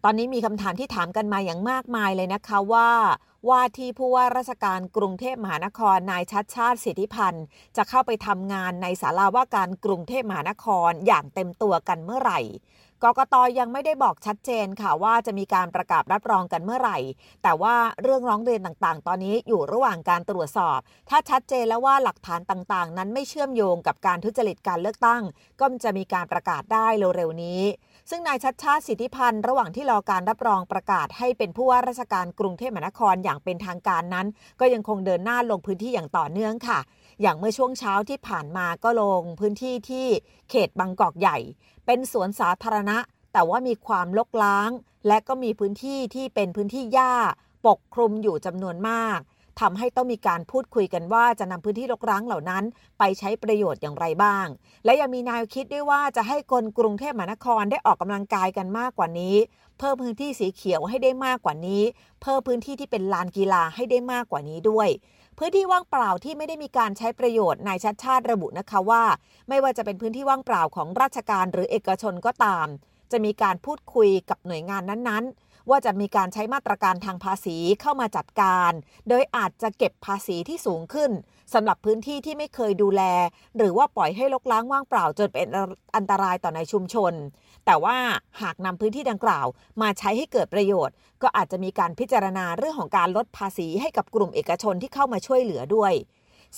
ตอนนี้มีคำถามที่ถามกันมาอย่างมากมายเลยนะคะว่าว่าที่ผู้ว่าราชการกรุงเทพมหานครนายชัดชาติสิทธิพันธ์ จะเข้าไปทำงานในศาลาว่าการกรุงเทพมหานครอย่างเต็มตัวกันเมื่อไหร่กกตยังไม่ได้บอกชัดเจนค่ะว่าจะมีการประกาศรับรองกันเมื่อไหร่ แต่ว่าเรื่องร้องเรียนต่างๆ ตอนนี้อยู่ระหว่างการตรวจสอบ ถ้าชัดเจนแล้วว่าหลักฐานต่างๆ นั้นไม่เชื่อมโยงกับการทุจริตการเลือกตั้ง ก็จะมีการประกาศได้เร็วๆนี้ ซึ่งนายชัดชาติสิทธิพันธ์ระหว่างที่รอการรับรองประกาศให้เป็นผู้ว่าราชการกรุงเทพมหานครอย่างเป็นทางการนั้น ก็ยังคงเดินหน้าลงพื้นที่อย่างต่อเนื่องค่ะ อย่างเมื่อช่วงเช้าที่ผ่านมาก็ลงพื้นที่ที่เขตบางกอกใหญ่ เป็นสวนสาธารณะ แต่ว่ามีความลกล้าง และก็มีพื้นที่ที่เป็นพื้นที่หญ้าปกคลุมอยู่จำนวนมาก ทำให้ต้องมีการพูดคุยกันว่าจะนำพื้นที่รกร้างเหล่านั้น ไปใช้ประโยชน์อย่างไรบ้าง และยังมีแนวคิดด้วยว่าจะให้คนกรุงเทพมหานครได้ออกกำลังกายกันมากกว่านี้ เพิ่มพื้นที่สีเขียวให้ได้มากกว่านี้ เพิ่มพื้นที่ที่เป็นลานกีฬาให้ได้มากกว่านี้ด้วยพื้นที่ว่างเปล่าที่ไม่ได้มีการใช้ประโยชน์นายชัดชาติระบุนะคะว่า ไม่ว่าจะเป็นพื้นที่ว่างเปล่าของราชการหรือเอกชนก็ตาม จะมีการพูดคุยกับหน่วยงานนั้นๆ ว่าจะมีการใช้มาตรการทางภาษีเข้ามาจัดการ โดยอาจจะเก็บภาษีที่สูงขึ้นสำหรับพื้นที่ที่ไม่เคยดูแล หรือว่าปล่อยให้ลกล้างว่างเปล่าจนเป็นอันตรายต่อในชุมชน แต่ว่าหากนำพื้นที่ดังกล่าว มาใช้ให้เกิดประโยชน์ ก็อาจจะมีการพิจารณาเรื่องของการลดภาษีให้กับกลุ่มเอกชนที่เข้ามาช่วยเหลือด้วย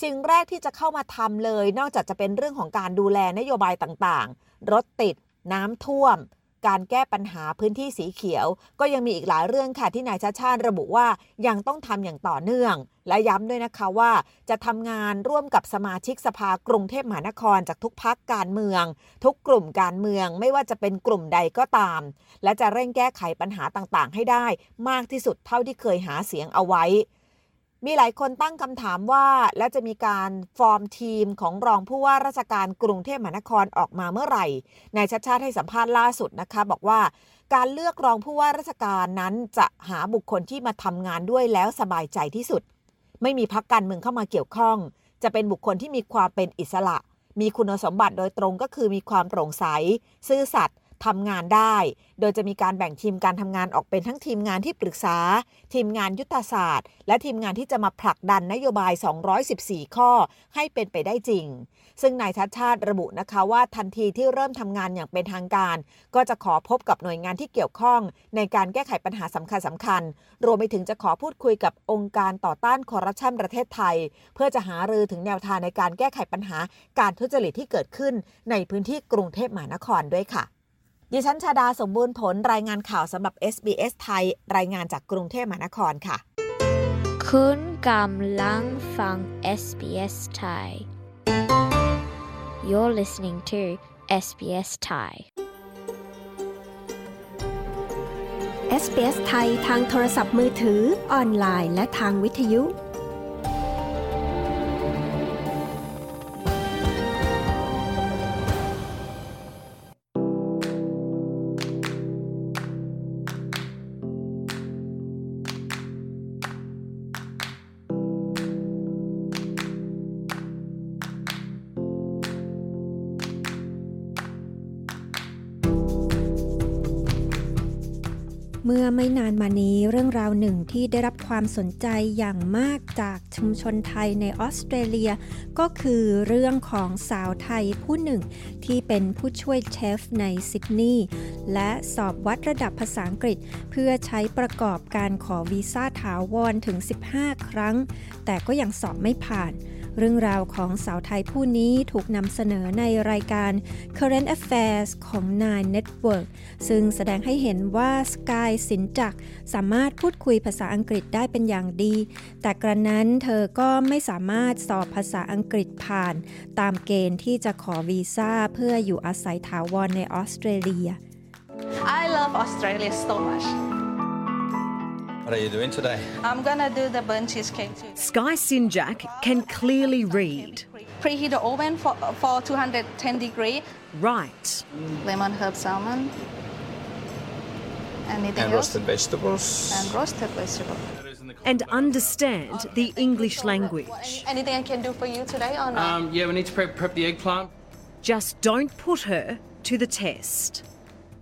สิ่งแรกที่จะเข้ามาทำเลย นอกจากจะเป็นเรื่องของการดูแลนโยบายต่างๆ รถติด น้ำท่วม การแก้ปัญหาพื้นที่สีเขียว ก็ยังมีอีกหลายเรื่องค่ะที่นายชาชาติระบุว่ายังต้องทำอย่างต่อเนื่อง และย้ำด้วยนะคะว่า จะทำงานร่วมกับสมาชิกสภากรุงเทพมหานครจากทุกพักการเมือง ทุกกลุ่มการเมืองไม่ว่าจะเป็นกลุ่มใดก็ตาม และจะเร่งแก้ไขปัญหาต่างๆ ให้ได้มากที่สุดเท่าที่เคยหาเสียงเอาไว้ มีหลายคนตั้งคำถามว่าและจะมีการฟอร์มทีมของรองผู้ว่าราชการกรุงเทพมหานครออกมาเมื่อไหร่นายชัดชาติให้สัมภาษณ์ล่าสุดนะคะ บอกว่าการเลือกรองผู้ว่าราชการนั้นจะหาบุคคลที่มาทำงานด้วยแล้วสบายใจที่สุด ไม่มีพักการเมืองเข้ามาเกี่ยวข้อง จะเป็นบุคคลที่มีความเป็นอิสระ มีคุณสมบัติโดยตรงก็คือมีความโปร่งใส ซื่อสัตย์ ทำงานได้ โดยจะมีการแบ่งทีมการทำงานออกเป็นทั้งทีมงานที่ปรึกษา ทีมงานยุทธศาสตร์ และทีมงานที่จะมาผลักดันนโยบาย 214 ข้อให้เป็นไปได้จริง ซึ่งนายชัดชาติระบุนะคะว่าทันทีที่เริ่มทำงานอย่างเป็นทางการ ก็จะขอพบกับหน่วยงานที่เกี่ยวข้อง ในการแก้ไขปัญหาสำคัญสำคัญ รวมไปถึงจะขอพูดคุยกับองค์การต่อต้านคอร์รัปชันประเทศไทย เพื่อจะหารือถึงแนวทางในการแก้ไขปัญหาการทุจริตที่เกิดขึ้น ในพื้นที่กรุงเทพมหานครด้วยค่ะ ดิฉันชาดาสมบูรณ์ผลรายงานข่าวสำหรับ SBS ไทย รายงานจากกรุงเทพมหานครค่ะ คุณกำลังฟัง SBS ไทย You're listening to SBS Thai SBS ไทยทางโทรศัพท์มือถือออนไลน์และทางวิทยุ เมื่อไม่นานมานี้เรื่องราวหนึ่งที่ได้รับความสนใจอย่างมากจากชุมชนไทยในออสเตรเลีย ก็คือเรื่องของสาวไทยผู้หนึ่ง ที่เป็นผู้ช่วยเชฟในซิดนีย์และสอบวัดระดับภาษาอังกฤษ เพื่อใช้ประกอบการขอวีซ่าถาวรถึง 15 ครั้ง แต่ก็ยังสอบไม่ผ่าน เรื่องราวของสาวไทยผู้นี้ถูกนำเสนอในรายการ Current Affairs ของ Nine Network ซึ่งแสดงให้เห็นว่าสกายสินจักสามารถพูดคุยภาษาอังกฤษได้เป็นอย่างดี แต่กระนั้นเธอก็ไม่สามารถสอบภาษาอังกฤษผ่าน ตามเกณฑ์ที่จะขอวีซ่าเพื่ออยู่อาศัยถาวรในออสเตรเลีย I love Australia so much. What are you doing today? I'm gonna do the burnt cheesecake too. Sky Sinjak can clearly read. Preheat the oven for, for 210 degree. Right. Lemon herb salmon. Anything And else? roasted vegetables. And roasted vegetable. And understand the English language. Anything I can do for you today or not? Um, yeah, we need to prep, prep the eggplant. Just don't put her to the test.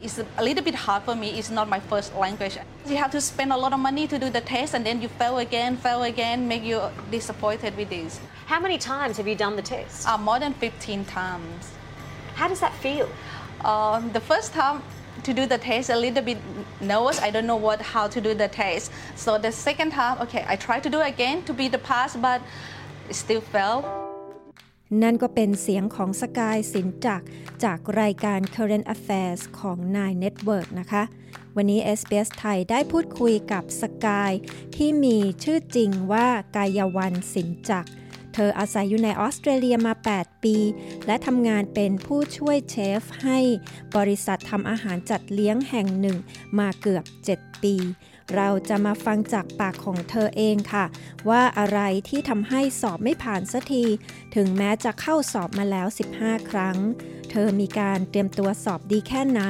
It's a little bit hard for me. It's not my first language. You have to spend a lot of money to do the test, and then you fail again, fail again, make you disappointed with this. How many times have you done the test? Uh, more than 15 times. How does that feel? Um, the first time to do the test, a little bit nervous. I don't know what how to do the test. So the second time, okay, I try to do again to be the pass, but it still fail. นั่นก็เป็นเสียงของสกายสินจักจากรายการ Current Affairs ของ Nine Network นะคะ วันนี้ SBS ไทยได้พูดคุยกับสกายที่มีชื่อจริงว่ากายวันสินจักเธออาศัยอยู่ในออสเตรเลียมา 8 ปี และทำงานเป็นผู้ช่วยเชฟให้บริษัททำอาหารจัดเลี้ยงแห่งหนึ่งมาเกือบ 7 ปี เราจะมาฟังจากปากของเธอเองค่ะ ว่าอะไรที่ทำให้สอบไม่ผ่านสักที ถึงแม้จะเข้าสอบมาแล้ว 15 ครั้ง เธอมีการเตรียมตัวสอบดีแค่ไหน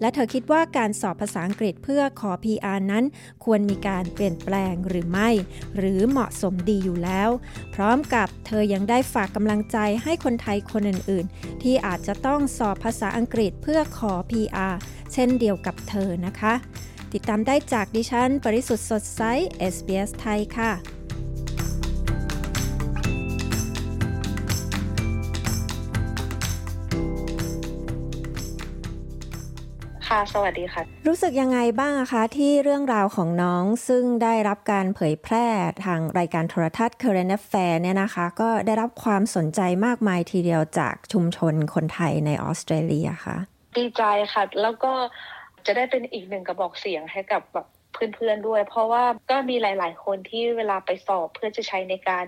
และเธอคิดว่าการสอบภาษาอังกฤษเพื่อขอ PR นั้น ควรมีการเปลี่ยนแปลงหรือไม่ หรือเหมาะสมดีอยู่แล้ว พร้อมกับเธอยังได้ฝากกำลังใจให้คนไทยคนอื่น ๆ ที่อาจจะต้องสอบภาษาอังกฤษเพื่อขอ PR เช่นเดียวกับเธอนะคะ ติดตามได้จากดิฉัน ปริสุทธ์สดใส SBS ไทยค่ะค่ะสวัสดีค่ะ รู้สึกยังไงบ้างอะคะที่เรื่องราวของน้องซึ่งได้รับการเผยแพร่ทางรายการโทรทัศน์ Current Affair เนี่ยนะคะ ก็ได้รับความสนใจมากมายทีเดียวจากชุมชนคนไทยในออสเตรเลียค่ะ ดีใจค่ะ แล้วก็ จะได้เป็นอีกหนึ่งกระบอกเสียงให้กับแบบเพื่อนๆด้วย เพราะว่าก็มีหลาย ๆ คนที่เวลาไปสอบเพื่อจะใช้ในการ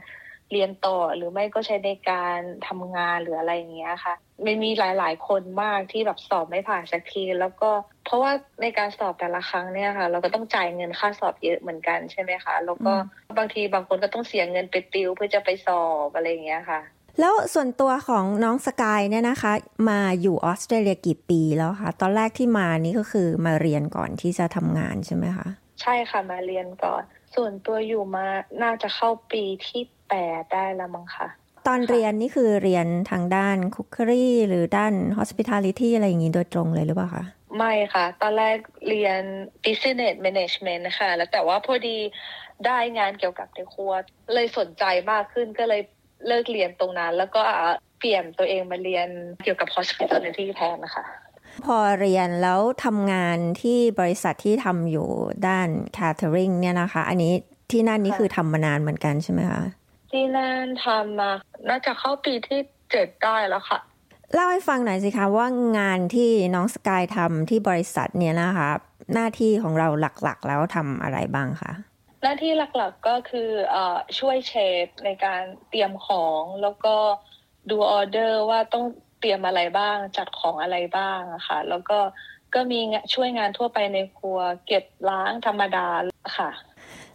เรียนต่อหรือไม่ก็ใช้ในการทำงานหรืออะไรอย่างเงี้ยค่ะมันมีหลายๆ คนมากที่แบบสอบไม่ผ่านสักที แล้วก็เพราะว่าในการสอบแต่ละครั้งเนี่ยค่ะ เราก็ต้องจ่ายเงินค่าสอบเยอะเหมือนกันใช่ไหมคะ แล้วก็บางทีบางคนก็ต้องเสียเงินไปติวเพื่อจะไปสอบอะไรอย่างเงี้ยค่ะ แล้วส่วนตัวของน้องสกายเนี่ยนะคะ มาอยู่ออสเตรเลียกี่ปีแล้วคะ ตอนแรกที่มานี่ก็คือมาเรียนก่อนที่จะทำงานใช่ไหมคะ ใช่ค่ะมาเรียนก่อน ส่วนตัวอยู่มาน่าจะเข้าปีที่แปดได้แล้วมั้งค่ะ ตอนเรียนนี่คือเรียนทางด้านคุกค r รี่หรือด้าน hospitality อะไรอย่างนี้โดยตรงเลยหรือเปล่าคะไม่ค่ะ ตอนแรกเรียน business management นะคะ แล้วแต่ว่าพอดีได้งานเกี่ยวกับในครัว เลยสนใจมากขึ้นก็เลย เลิกเรียนตรงนั้น แล้วก็เปลี่ยนตัวเองมาเรียนเกี่ยวกับ hospitality แทนนะคะพอเรียนแล้วทำงานที่บริษัทที่ทำอยู่ด้าน catering เนี่ยนะคะ อันนี้ที่นั่นนี่คือทำมานานเหมือนกันใช่ไหมคะที่นั่นทำมาน่าจะเข้าปีที่เจ็ดได้แล้วค่ะเล่าให้ฟังหน่อยสิคะว่างานที่น้องสกายทำที่บริษัทเนี่ยนะคะ หน้าที่ของเราหลักๆ แล้วทำอะไรบ้างคะ หน้าที่หลักๆก็คืออช่วยเชฟในการเตรียมของแล้วก็ดูออเดอร์ว่าต้องเตรียมอะไรบ้าง จัดของอะไรบ้างค่ะ แล้วก็ก็มีช่วยงานทั่วไปในครัว เก็บล้างธรรมดาค่ะ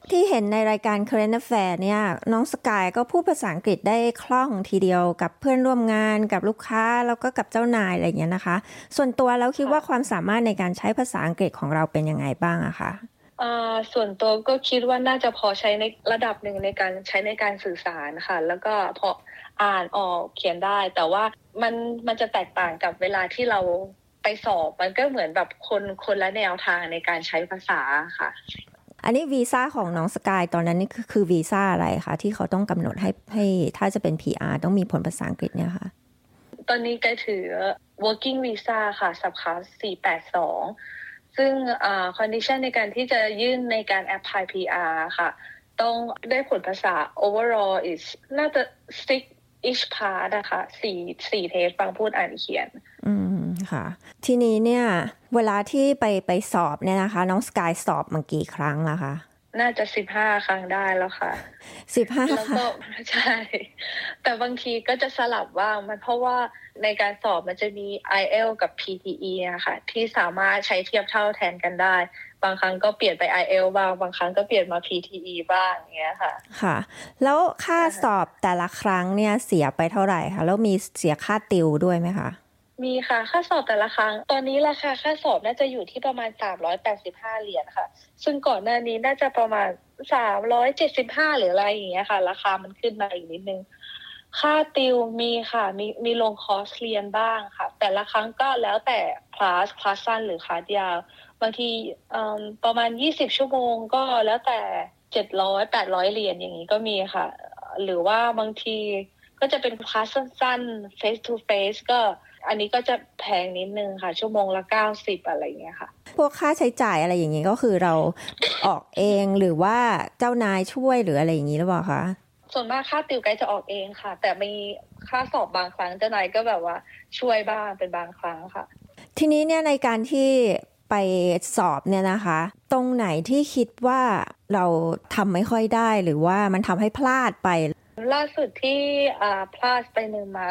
ที่เห็นในรายการ Current Affair เนี่ย น้องสกายก็พูดภาษาอังกฤษได้คล่องทีเดียวกับเพื่อนร่วมงานกับลูกค้า แล้วก็กับเจ้านายอะไรอย่างเงี้ยนะคะ ส่วนตัวแล้วคิดว่าความสามารถในการใช้ภาษาอังกฤษของเราเป็นยังไงบ้างอะคะ ส่วนตัวก็คิดว่าน่าจะพอใช้ในระดับหนึ่งในการใช้ในการสื่อสารค่ะ แล้วก็พออ่านออกเขียนได้ แต่ว่ามันมันจะแตกต่างกับเวลาที่เราไปสอบมันก็เหมือนแบบคนคนละแนวทางในการใช้ภาษาค่ะ อันนี้วีซ่าของน้องสกายตอนนั้นนี่คือคือวีซ่าอะไรคะที่เขาต้องกำหนดให้ให้ถ้าจะเป็น PR ต้องมีผลภาษาอังกฤษเนี่ยค่ะ ตอนนี้กถือ working visa ค่ะสับขา482 ซึ่งคอนดิชันในการที่จะยื่นในการ apply PR ค่ะ ต้องได้ผลภาษา overall is น่าจะ six each part นะคะสี่สี่เทสฟังพูดอ่านเขียน อืมค่ะ ทีนี้เนี่ย เวลาที่ไปไปสอบเนี่ยนะคะ น้องสกายสอบมากี่ครั้งละคะ น่าจะสิบห้าครั้งได้แล้วค่ะสิบห้าแล้วก็ใช่ แต่บางทีก็จะสลับว่างมันเพราะว่าในการสอบมันจะมี IEL กับ PTE นะคะที่สามารถใช้เทียบเท่าแทนกันได้ บางครั้งก็เปลี่ยนไป IEL บ้างบางครั้งก็เปลี่ยนมา PTE บ้างอย่างเงี้ยค่ะ ค่ะ แล้วค่าสอบแต่ละครั้งเนี่ยเสียไปเท่าไหร่คะแล้วมีเสียค่าติวด้วยไหมคะ มีค่ะค่าสอบแต่ละครั้ง ตอนนี้ราคาค่าสอบน่าจะอยู่ที่ประมาณ 385 เหรียญค่ะ ซึ่งก่อนหน้านี้น่าจะประมาณ 375 หรืออะไรอย่างเงี้ยค่ะ ราคามันขึ้นมาอีกนิดนึง ค่าติวมีค่ะ มีมีลงคอร์สเรียนบ้างค่ะ แต่ละครั้งก็แล้วแต่คลาสคลาสสั้นหรือคลาสยาวบางทีประมาณ 20 ชั่วโมงก็แล้วแต่ 700 800 เหรียญอย่างนี้ก็มีค่ะ หรือว่าบางทีก็จะเป็นคลาสสั้นๆ face to face ก็ อันนี้ก็จะแพงนิดนึงค่ะ ชั่วโมงละ90อะไรเงี้ยค่ะ พวกค่าใช้จ่ายอะไรอย่างนี้ก็คือเราออกเองหรือว่าเจ้านายช่วยหรืออะไรอย่างนี้หรือเปล่าคะส่วนมากค่าติวไกด์จะออกเองค่ะ แต่มีค่าสอบบางครั้งเจ้านายก็แบบว่าช่วยบ้างเป็นบางครั้งค่ะ ทีนี้เนี่ยในการที่ไปสอบเนี่ยนะคะ ตรงไหนที่คิดว่าเราทำไม่ค่อยได้หรือว่ามันทำให้พลาดไป ล่าสุดที่พลาดไปหนึ่งมา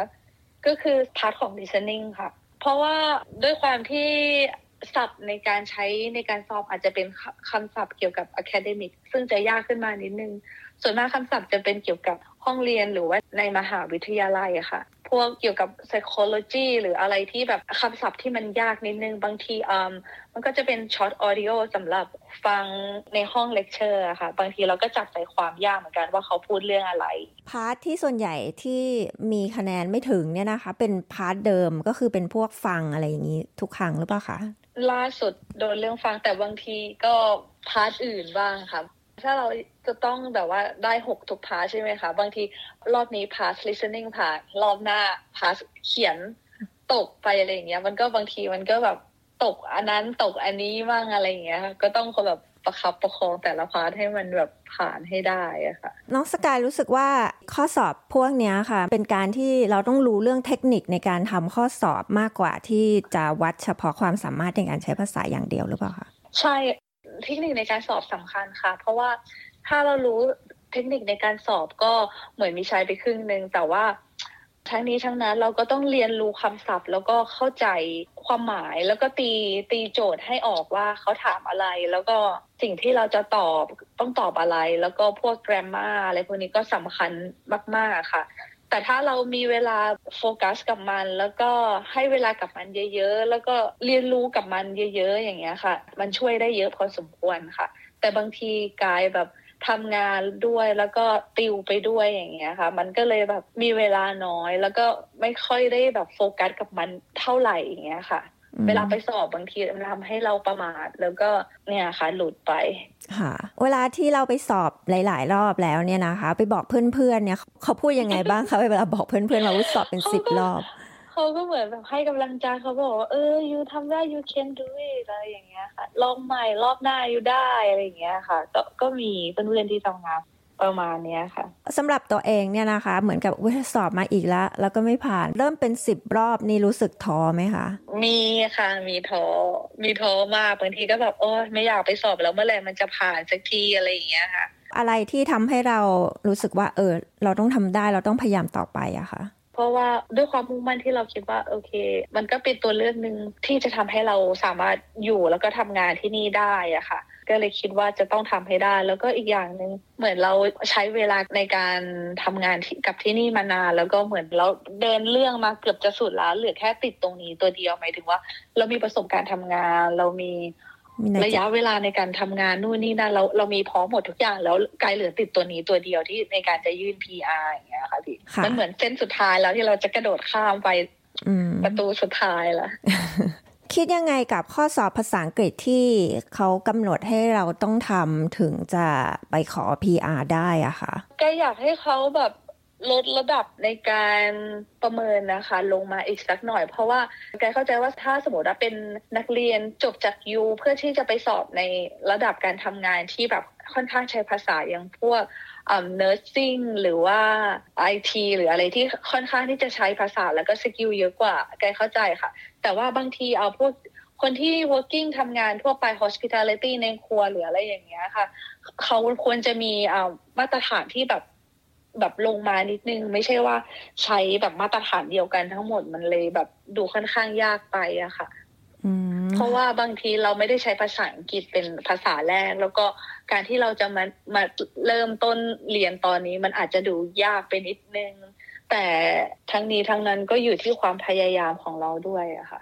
ก็คือพาร์ทของ listening ค่ะ เพราะว่าด้วยความที่ศัพท์ในการใช้ในการสอบอาจจะเป็นคำศัพท์เกี่ยวกับ academic ซึ่งจะยากขึ้นมานิดนึง ส่วนมากคำศัพท์จะเป็นเกี่ยวกับ ห้องเรียนหรือว่าในมหาวิทยาลัยอะค่ะ พวกเกี่ยวกับ psychology หรืออะไรที่แบบคำศัพท์ที่มันยากนิดนึง บางทีอืมมันก็จะเป็น short audio สำหรับฟังในห้องเลคเชอร์ค่ะ บางทีเราก็จับใจความยากเหมือนกันว่าเขาพูดเรื่องอะไร part ที่ส่วนใหญ่ที่มีคะแนนไม่ถึงเนี่ยนะคะ เป็น part เดิมก็คือเป็นพวกฟังอะไรอย่างนี้ทุกครั้งหรือเปล่าคะล่าสุดโดนเรื่องฟังแต่บางทีก็ part อื่นบ้างค่ะถ้าเรา จะต้องแบบว่าได้หกทุก part ใช่ไหมคะ บางทีรอบนี้ part listening ผ่านรอบหน้า part เขียนตกไปอะไรอย่างเงี้ย มันก็บางทีมันก็แบบตกอันนั้นตกอันนี้บ้างอะไรอย่างเงี้ยก็ต้องคอยแบบประคับประคองแต่ละ part ให้มันแบบผ่านให้ได้อะค่ะน้องสกายรู้สึกว่าข้อสอบพวกนี้ค่ะ เป็นการที่เราต้องรู้เรื่องเทคนิคในการทำข้อสอบมากกว่าที่จะวัดเฉพาะความสามารถในการใช้ภาษาอย่างเดียวหรือเปล่าคะใช่เทคนิคในการสอบสำคัญค่ะ เพราะว่า ถ้าเรารู้เทคนิคในการสอบก็เหมือนมีใช้ไปครึ่งหนึ่งแต่ว่าทั้งนี้ทั้งนั้นเราก็ต้องเรียนรู้คำศัพท์ แล้วก็เข้าใจความหมายแล้วก็ตีตีโจทย์ให้ออกว่าเขาถามอะไร แล้วก็สิ่งที่เราจะตอบต้องตอบอะไร แล้วก็พวก grammar อะไรพวกนี้ก็สำคัญมาก ๆค่ะ แต่ถ้าเรามีเวลาโฟกัสกับมัน แล้วก็ให้เวลากับมันเยอะ ๆ แล้วก็เรียนรู้กับมันเยอะ ๆ อย่างเงี้ยค่ะ มันช่วยได้เยอะพอสมควรค่ะ แต่บางทีสกายแบบ ทำงานด้วยแล้วก็ติวไปด้วยอย่างเงี้ยค่ะ มันก็เลยแบบมีเวลาน้อย แล้วก็ไม่ค่อยได้แบบโฟกัสกับมันเท่าไหร่อย่างเงี้ยค่ะ เวลาไปสอบบางทีมันทำให้เราประมาทแล้วก็เนี่ยค่ะหลุดไปค่ะ เวลาที่เราไปสอบหลาย ๆ รอบแล้วเนี่ยนะคะ ไปบอกเพื่อนๆเนี่ยเขาพูดยังไงบ้างคะเวลาบอกเพื่อนๆมาว่าสอบเป็นสิบรอบ เขาก็เหมือนแบบให้กำลังใจเขาบอกว่าเออ you ทำได้ you can do it อะไรอย่างเงี้ยค่ะ ลองใหม่รอบหน้า you ได้อะไรอย่างเงี้ยค่ะ ก็ก็มีเพื่อนๆที่ทำงานประมาณเนี้ยค่ะสำหรับตัวเองเนี่ยนะคะ เหมือนกับว่าสอบมาอีกแล้ว แล้วก็ไม่ผ่านเริ่มเป็นสิบรอบนี่รู้สึกท้อไหมคะ มีค่ะมีท้อมีท้อมากบางทีก็แบบโอ้ไม่อยากไปสอบแล้วเมื่อไหร่มันจะผ่านสักทีอะไรอย่างเงี้ยค่ะ อะไรที่ทำให้เรารู้สึกว่า เออ เราต้องทำได้เราต้องพยายามต่อไปอะคะพเพ ราะว่าด้วยความมุ่งมั่นที่เราคิดว่าโอเค มันก็เป็นตัวเลือกหนึ่งที่จะทำให้เราสามารถอยู่แล้วก็ทำงานที่นี่ได้อะค่ะ ก็เลยคิดว่าจะต้องทำให้ได้ แล้วก็อีกอย่างหนึ่งเหมือนเราใช้เวลาในการทำงานกับที่นี่มานาน แล้วก็เหมือนเราเดินเรื่องมาเกือบจะสุดแล้วเหลือแค่ติดตรงนี้ตัวเดียวหมายถึงว่า เรามีประสบการณ์ทำงาน เรามี ระยะเวลาในการทำงานนู่นนี่นั่นเราเรามีพร้อมหมดทุกอย่าง แล้วกลายเหลือติดตัวนี้ตัวเดียวที่ในการจะยื่น PR อย่างเงี้ยค่ะพี่มันเหมือนเส้นสุดท้ายแล้วที่เราจะกระโดดข้ามไปประตูสุดท้ายละคิดยังไงกับข้อสอบภาษาอังกฤษที่เขากำหนดให้เราต้องทำถึงจะไปขอ PR ได้อะคะก็อยากให้เขาแบบ ลดระดับในการประเมินนะคะ ลงมาอีกสักหน่อย เพราะว่าแกเข้าใจว่าถ้าสมมติว่าเป็นนักเรียนจบจากยูเพื่อที่จะไปสอบในระดับการทำงานที่แบบค่อนข้างใช้ภาษาอย่างพวกเอ่อ nursing หรือว่า IT หรืออะไรที่ค่อนข้างที่จะใช้ภาษาแล้วก็ skill เยอะกว่าสกายเข้าใจค่ะ แต่ว่าบางทีเอาพวกคนที่ working ทำงานทั่วไป hospitality ในครัวหรืออะไรอย่างเงี้ยค่ะ เขาควรจะมีมาตรฐานที่แบบ แบบลงมานิดนึง ไม่ใช่ว่าใช้แบบมาตรฐานเดียวกันทั้งหมดมันเลยแบบดูค่อนข้างยากไปอะค่ะเพราะว่าบางทีเราไม่ได้ใช้ภาษาอังกฤษเป็นภาษาแรก แล้วก็การที่เราจะมามาเริ่มต้นเรียนตอนนี้มันอาจจะดูยากไปนิดนึง แต่ทั้งนี้ทั้งนั้นก็อยู่ที่ความพยายามของเราด้วยอะค่ะ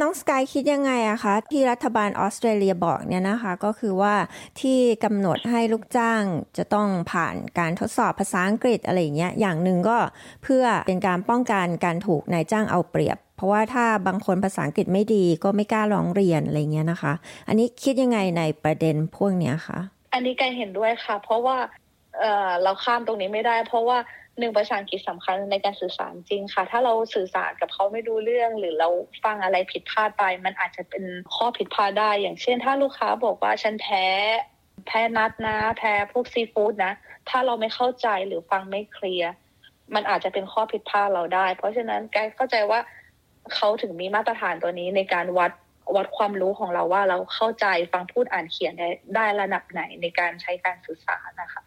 น้องสกายคิดยังไงอะคะที่รัฐบาลออสเตรเลียบอกเนี่ยนะคะ ก็คือว่าที่กำหนดให้ลูกจ้างจะต้องผ่านการทดสอบภาษาอังกฤษอะไรเงี้ยอย่างหนึ่งก็เพื่อเป็นการป้องกันการถูกนายจ้างเอาเปรียบ เพราะว่าถ้าบางคนภาษาอังกฤษไม่ดีก็ไม่กล้าร้องเรียนอะไรเงี้ยนะคะ อันนี้คิดยังไงในประเด็นพวกเนี้ยคะอันนี้กายเห็นด้วยค่ะ เพราะว่าเเราข้ามตรงนี้ไม่ได้ เพราะว่า หนึ่งภาษาอังกฤษสำคัญในการสื่อสารจริงค่ะ ถ้าเราสื่อสารกับเขาไม่ดูเรื่อง หรือเราฟังอะไรผิดพลาดไป มันอาจจะเป็นข้อผิดพลาดได้ อย่างเช่น ถ้าลูกค้าบอกว่าฉันแพ้แพ้นัดนะ แพ้พวกซีฟู้ดนะ ถ้าเราไม่เข้าใจหรือฟังไม่เคลียร์มันอาจจะเป็นข้อผิดพลาดเราได้ เพราะฉะนั้นแกเข้าใจว่าเขาถึงมีมาตรฐานตัวนี้ในการวัดวัดความรู้ของเราว่าเราเข้าใจฟังพูดอ่านเขียนได้ได้ระดับไหนในการใช้การสื่อสารนะคะ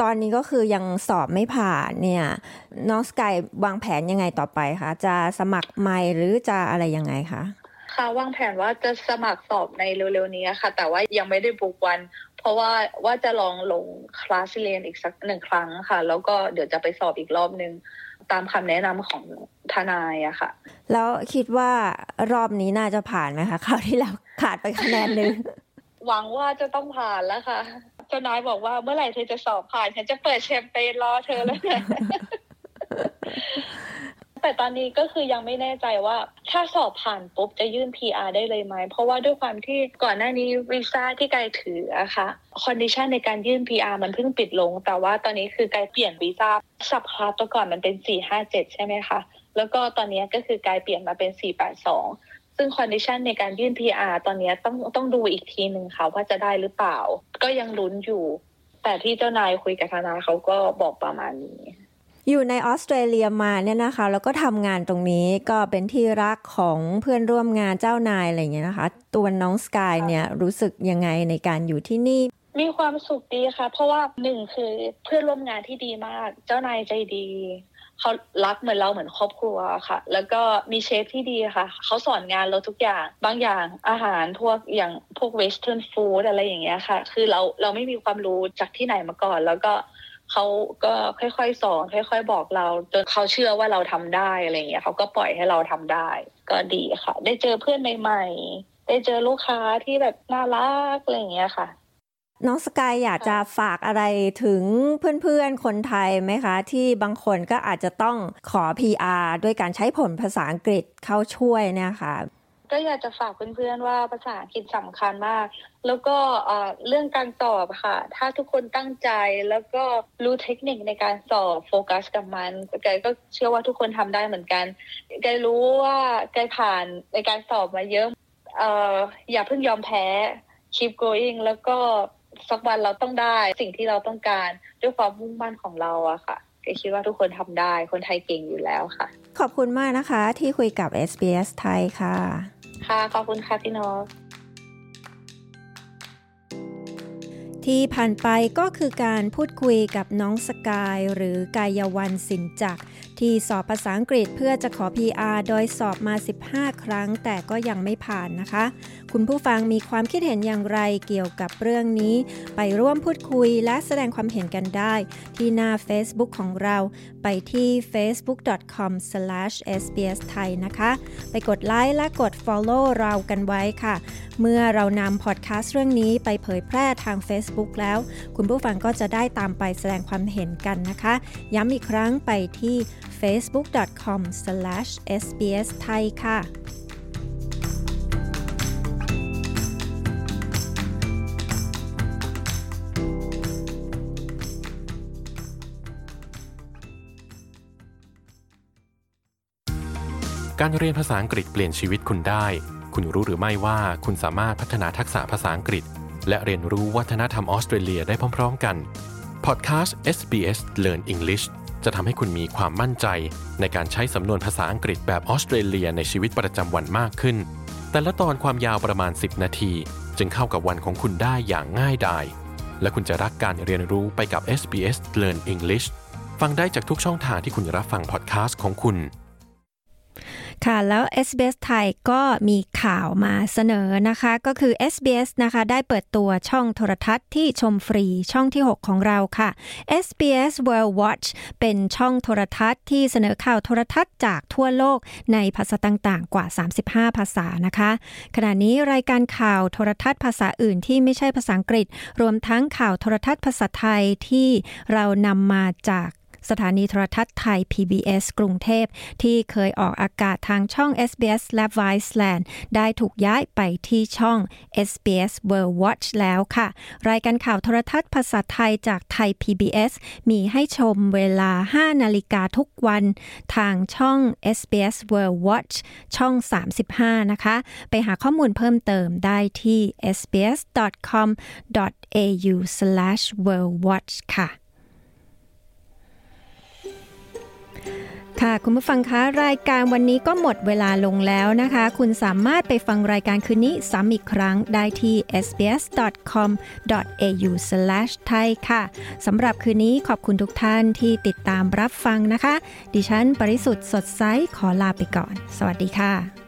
ตอนนี้ก็คือยังสอบไม่ผ่านเนี่ยน้องสกายวางแผนยังไงต่อไปคะจะสมัครใหม่หรือจะอะไรยังไงคะค่ะวางแผนว่าจะสมัครสอบในเร็วๆนี้ค่ะ แต่ว่ายังไม่ได้บุกวัน เพราะว่าว่าจะลองลงคลาสเรียนอีกสักหนึ่งครั้งค่ะ แล้วก็เดี๋ยวจะไปสอบอีกรอบนึงตามคำแนะนำของทนายอะค่ะ แล้วคิดว่ารอบนี้น่าจะผ่านไหมคะคราวที่แล้วขาดไปคะแนนนึงหวังว่าจะต้องผ่านแล้วค่ะ เจ้านายบอกว่าเมื่อไหร่เธอจะสอบผ่าน ฉันจะเปิดแชมเปญรอเธอแล้วแต่ตอนนี้ก็คือยังไม่แน่ใจว่า ถ้าสอบผ่านปุ๊บจะยื่น PR ได้เลยไหม เพราะว่าด้วยความที่ก่อนหน้านี้วีซ่าที่สกายถืออะค่ะ condition ในการยื่น PR มันเพิ่งปิดลง แต่ว่าตอนนี้คือสกายเปลี่ยนวีซ่า subclass ตัวก่อนมันเป็น 457 ใช่ไหมคะ แล้วก็ตอนนี้ก็คือสกายเปลี่ยนมาเป็น 482 ซึ่ง condition ในการยื่น PR ตอนนี้ต้องต้องดูอีกทีหนึ่งค่ะว่าจะได้หรือเปล่า ก็ยังลุ้นอยู่ แต่ที่เจ้านายคุยกับทนายเขาก็บอกประมาณนี้อยู่ในออสเตรเลียมาเนี่ยนะคะ แล้วก็ทำงานตรงนี้ก็เป็นที่รักของเพื่อนร่วมงานเจ้านายอะไรอย่างเงี้ยนะคะ ตัวน้องสกายเนี่ยรู้สึกยังไงในการอยู่ที่นี่ มีความสุขดีค่ะ เพราะว่าหนึ่งคือเพื่อนร่วมงานที่ดีมาก เจ้านายใจดี เขารักเหมือนเราเหมือนครอบครัวค่ะ แล้วก็มีเชฟที่ดีค่ะ เขาสอนงานเราทุกอย่าง บางอย่างอาหารพวกอย่างพวกเวสเทิร์นฟู้ดอะไรอย่างเงี้ยค่ะ คือเราเราไม่มีความรู้จากที่ไหนมาก่อน แล้วก็เขาก็ค่อยๆสอนค่อย ๆ บอกเราจนเขาเชื่อว่าเราทำได้อะไรเงี้ยเขาก็ปล่อยให้เราทำได้ ก็ดีค่ะ ได้เจอเพื่อนใหม่ ๆ ได้เจอลูกค้าที่แบบน่ารักอะไรเงี้ยค่ะ น้องสกายอยากจะฝากอะไรถึงเพื่อนๆ คนไทยไหมคะ ที่บางคนก็อาจจะต้องขอ PR ด้วยการใช้ผลภาษาอังกฤษเข้าช่วยเนี่ยค่ะก็อยากจะฝากเพื่อนๆว่าภาษาอังกฤษสำคัญมาก แล้วก็เรื่องการสอบค่ะ ถ้าทุกคนตั้งใจแล้วก็รู้เทคนิคในการสอบโฟกัสกับมันแกก็เชื่อว่าทุกคนทำได้เหมือนกันแกรู้ว่าแกผ่านในการสอบมาเยอะเอ่ออย่าเพิ่งยอมแพ้ keep going แล้วก็ สักวันเราต้องได้สิ่งที่เราต้องการด้วยความมุ่งมั่นของเราอะค่ะก็คิดว่าทุกคนทำได้คนไทยเก่งอยู่แล้วค่ะ ขอบคุณมากนะคะ ที่คุยกับ SBS ไทยค่ะ ค่ะขอบคุณค่ะพี่น้องที่ผ่านไปก็คือการพูดคุยกับน้องสกายหรือกายวันสินจัก ที่สอบภาษาอังกฤษเพื่อจะขอ PR โดยสอบมา 15 ครั้ง แต่ก็ยังไม่ผ่านนะคะ คุณผู้ฟังมีความคิดเห็นอย่างไรเกี่ยวกับเรื่องนี้ ไปร่วมพูดคุยและแสดงความเห็นกันได้ ที่หน้า Facebook ของเรา ไปที่ facebook.com/sbs ไทยนะคะ ไปกดไลค์และกด follow เรากันไว้ค่ะ เมื่อเรานำพอดแคสต์เรื่องนี้ไปเผยแพร่ทาง Facebook แล้ว คุณผู้ฟังก็จะได้ตามไปแสดงความเห็นกันนะคะ ย้ำอีกครั้งไปที่ facebook.com/sbs ไทยค่ะการเรียนภาษาอังกฤษเปลี่ยนชีวิตคุณได้ คุณรู้หรือไม่ว่าคุณสามารถพัฒนาทักษะภาษาอังกฤษ และเรียนรู้วัฒนธรรมออสเตรเลียได้พร้อม ๆ กัน พอดแคสต์ SBS Learn English จะทำให้คุณมีความมั่นใจ ในการใช้สำนวนภาษาอังกฤษแบบออสเตรเลียในชีวิตประจำวันมากขึ้น แต่ละตอนความยาวประมาณ 10 นาที จึงเข้ากับวันของคุณได้อย่างง่ายดาย และคุณจะรักการเรียนรู้ไปกับ SBS Learn English ฟังได้จากทุกช่องทางที่คุณรับฟังพอดแคสต์ของคุณ ค่ะแล้ว SBS ไทยก็มีข่าวมาเสนอนะคะ ก็คือ SBS นะคะได้เปิดตัวช่องโทรทัศน์ที่ชมฟรีช่องที่ 6 ของเราค่ะ SBS World Watch เป็นช่องโทรทัศน์ที่เสนอข่าวโทรทัศน์จากทั่วโลกในภาษาต่างๆ กว่า 35 ภาษานะคะ ขณะนี้รายการข่าวโทรทัศน์ภาษาอื่นที่ไม่ใช่ภาษาอังกฤษ รวมทั้งข่าวโทรทัศน์ภาษาไทยที่เรานำมาจาก สถานีโทรทัศน์ไทย PBS กรุงเทพ ที่เคยออกอากาศทางช่อง SBS และ Viceland ได้ถูกย้ายไปที่ช่อง SBS World Watch แล้วค่ะ รายการข่าวโทรทัศน์ภาษาไทยจากไทย PBS มีให้ชมเวลา 5 นาฬิกาทุกวัน ทางช่อง SBS World Watch ช่อง 35 นะคะ ไปหาข้อมูลเพิ่มเติมได้ที่ sbs.com.au/worldwatch ค่ะ ค่ะ คุณผู้ฟังคะรายการวันนี้ก็หมดเวลาลงแล้วนะคะ คุณสามารถไปฟังรายการคืนนี้ซ้ำอีกครั้งได้ที่ sbs.com.au/thai ค่ะสำหรับคืนนี้ขอบคุณทุกท่านที่ติดตามรับฟังนะคะ ดิฉันปริสุทธ์สดใสขอลาไปก่อน สวัสดีค่ะ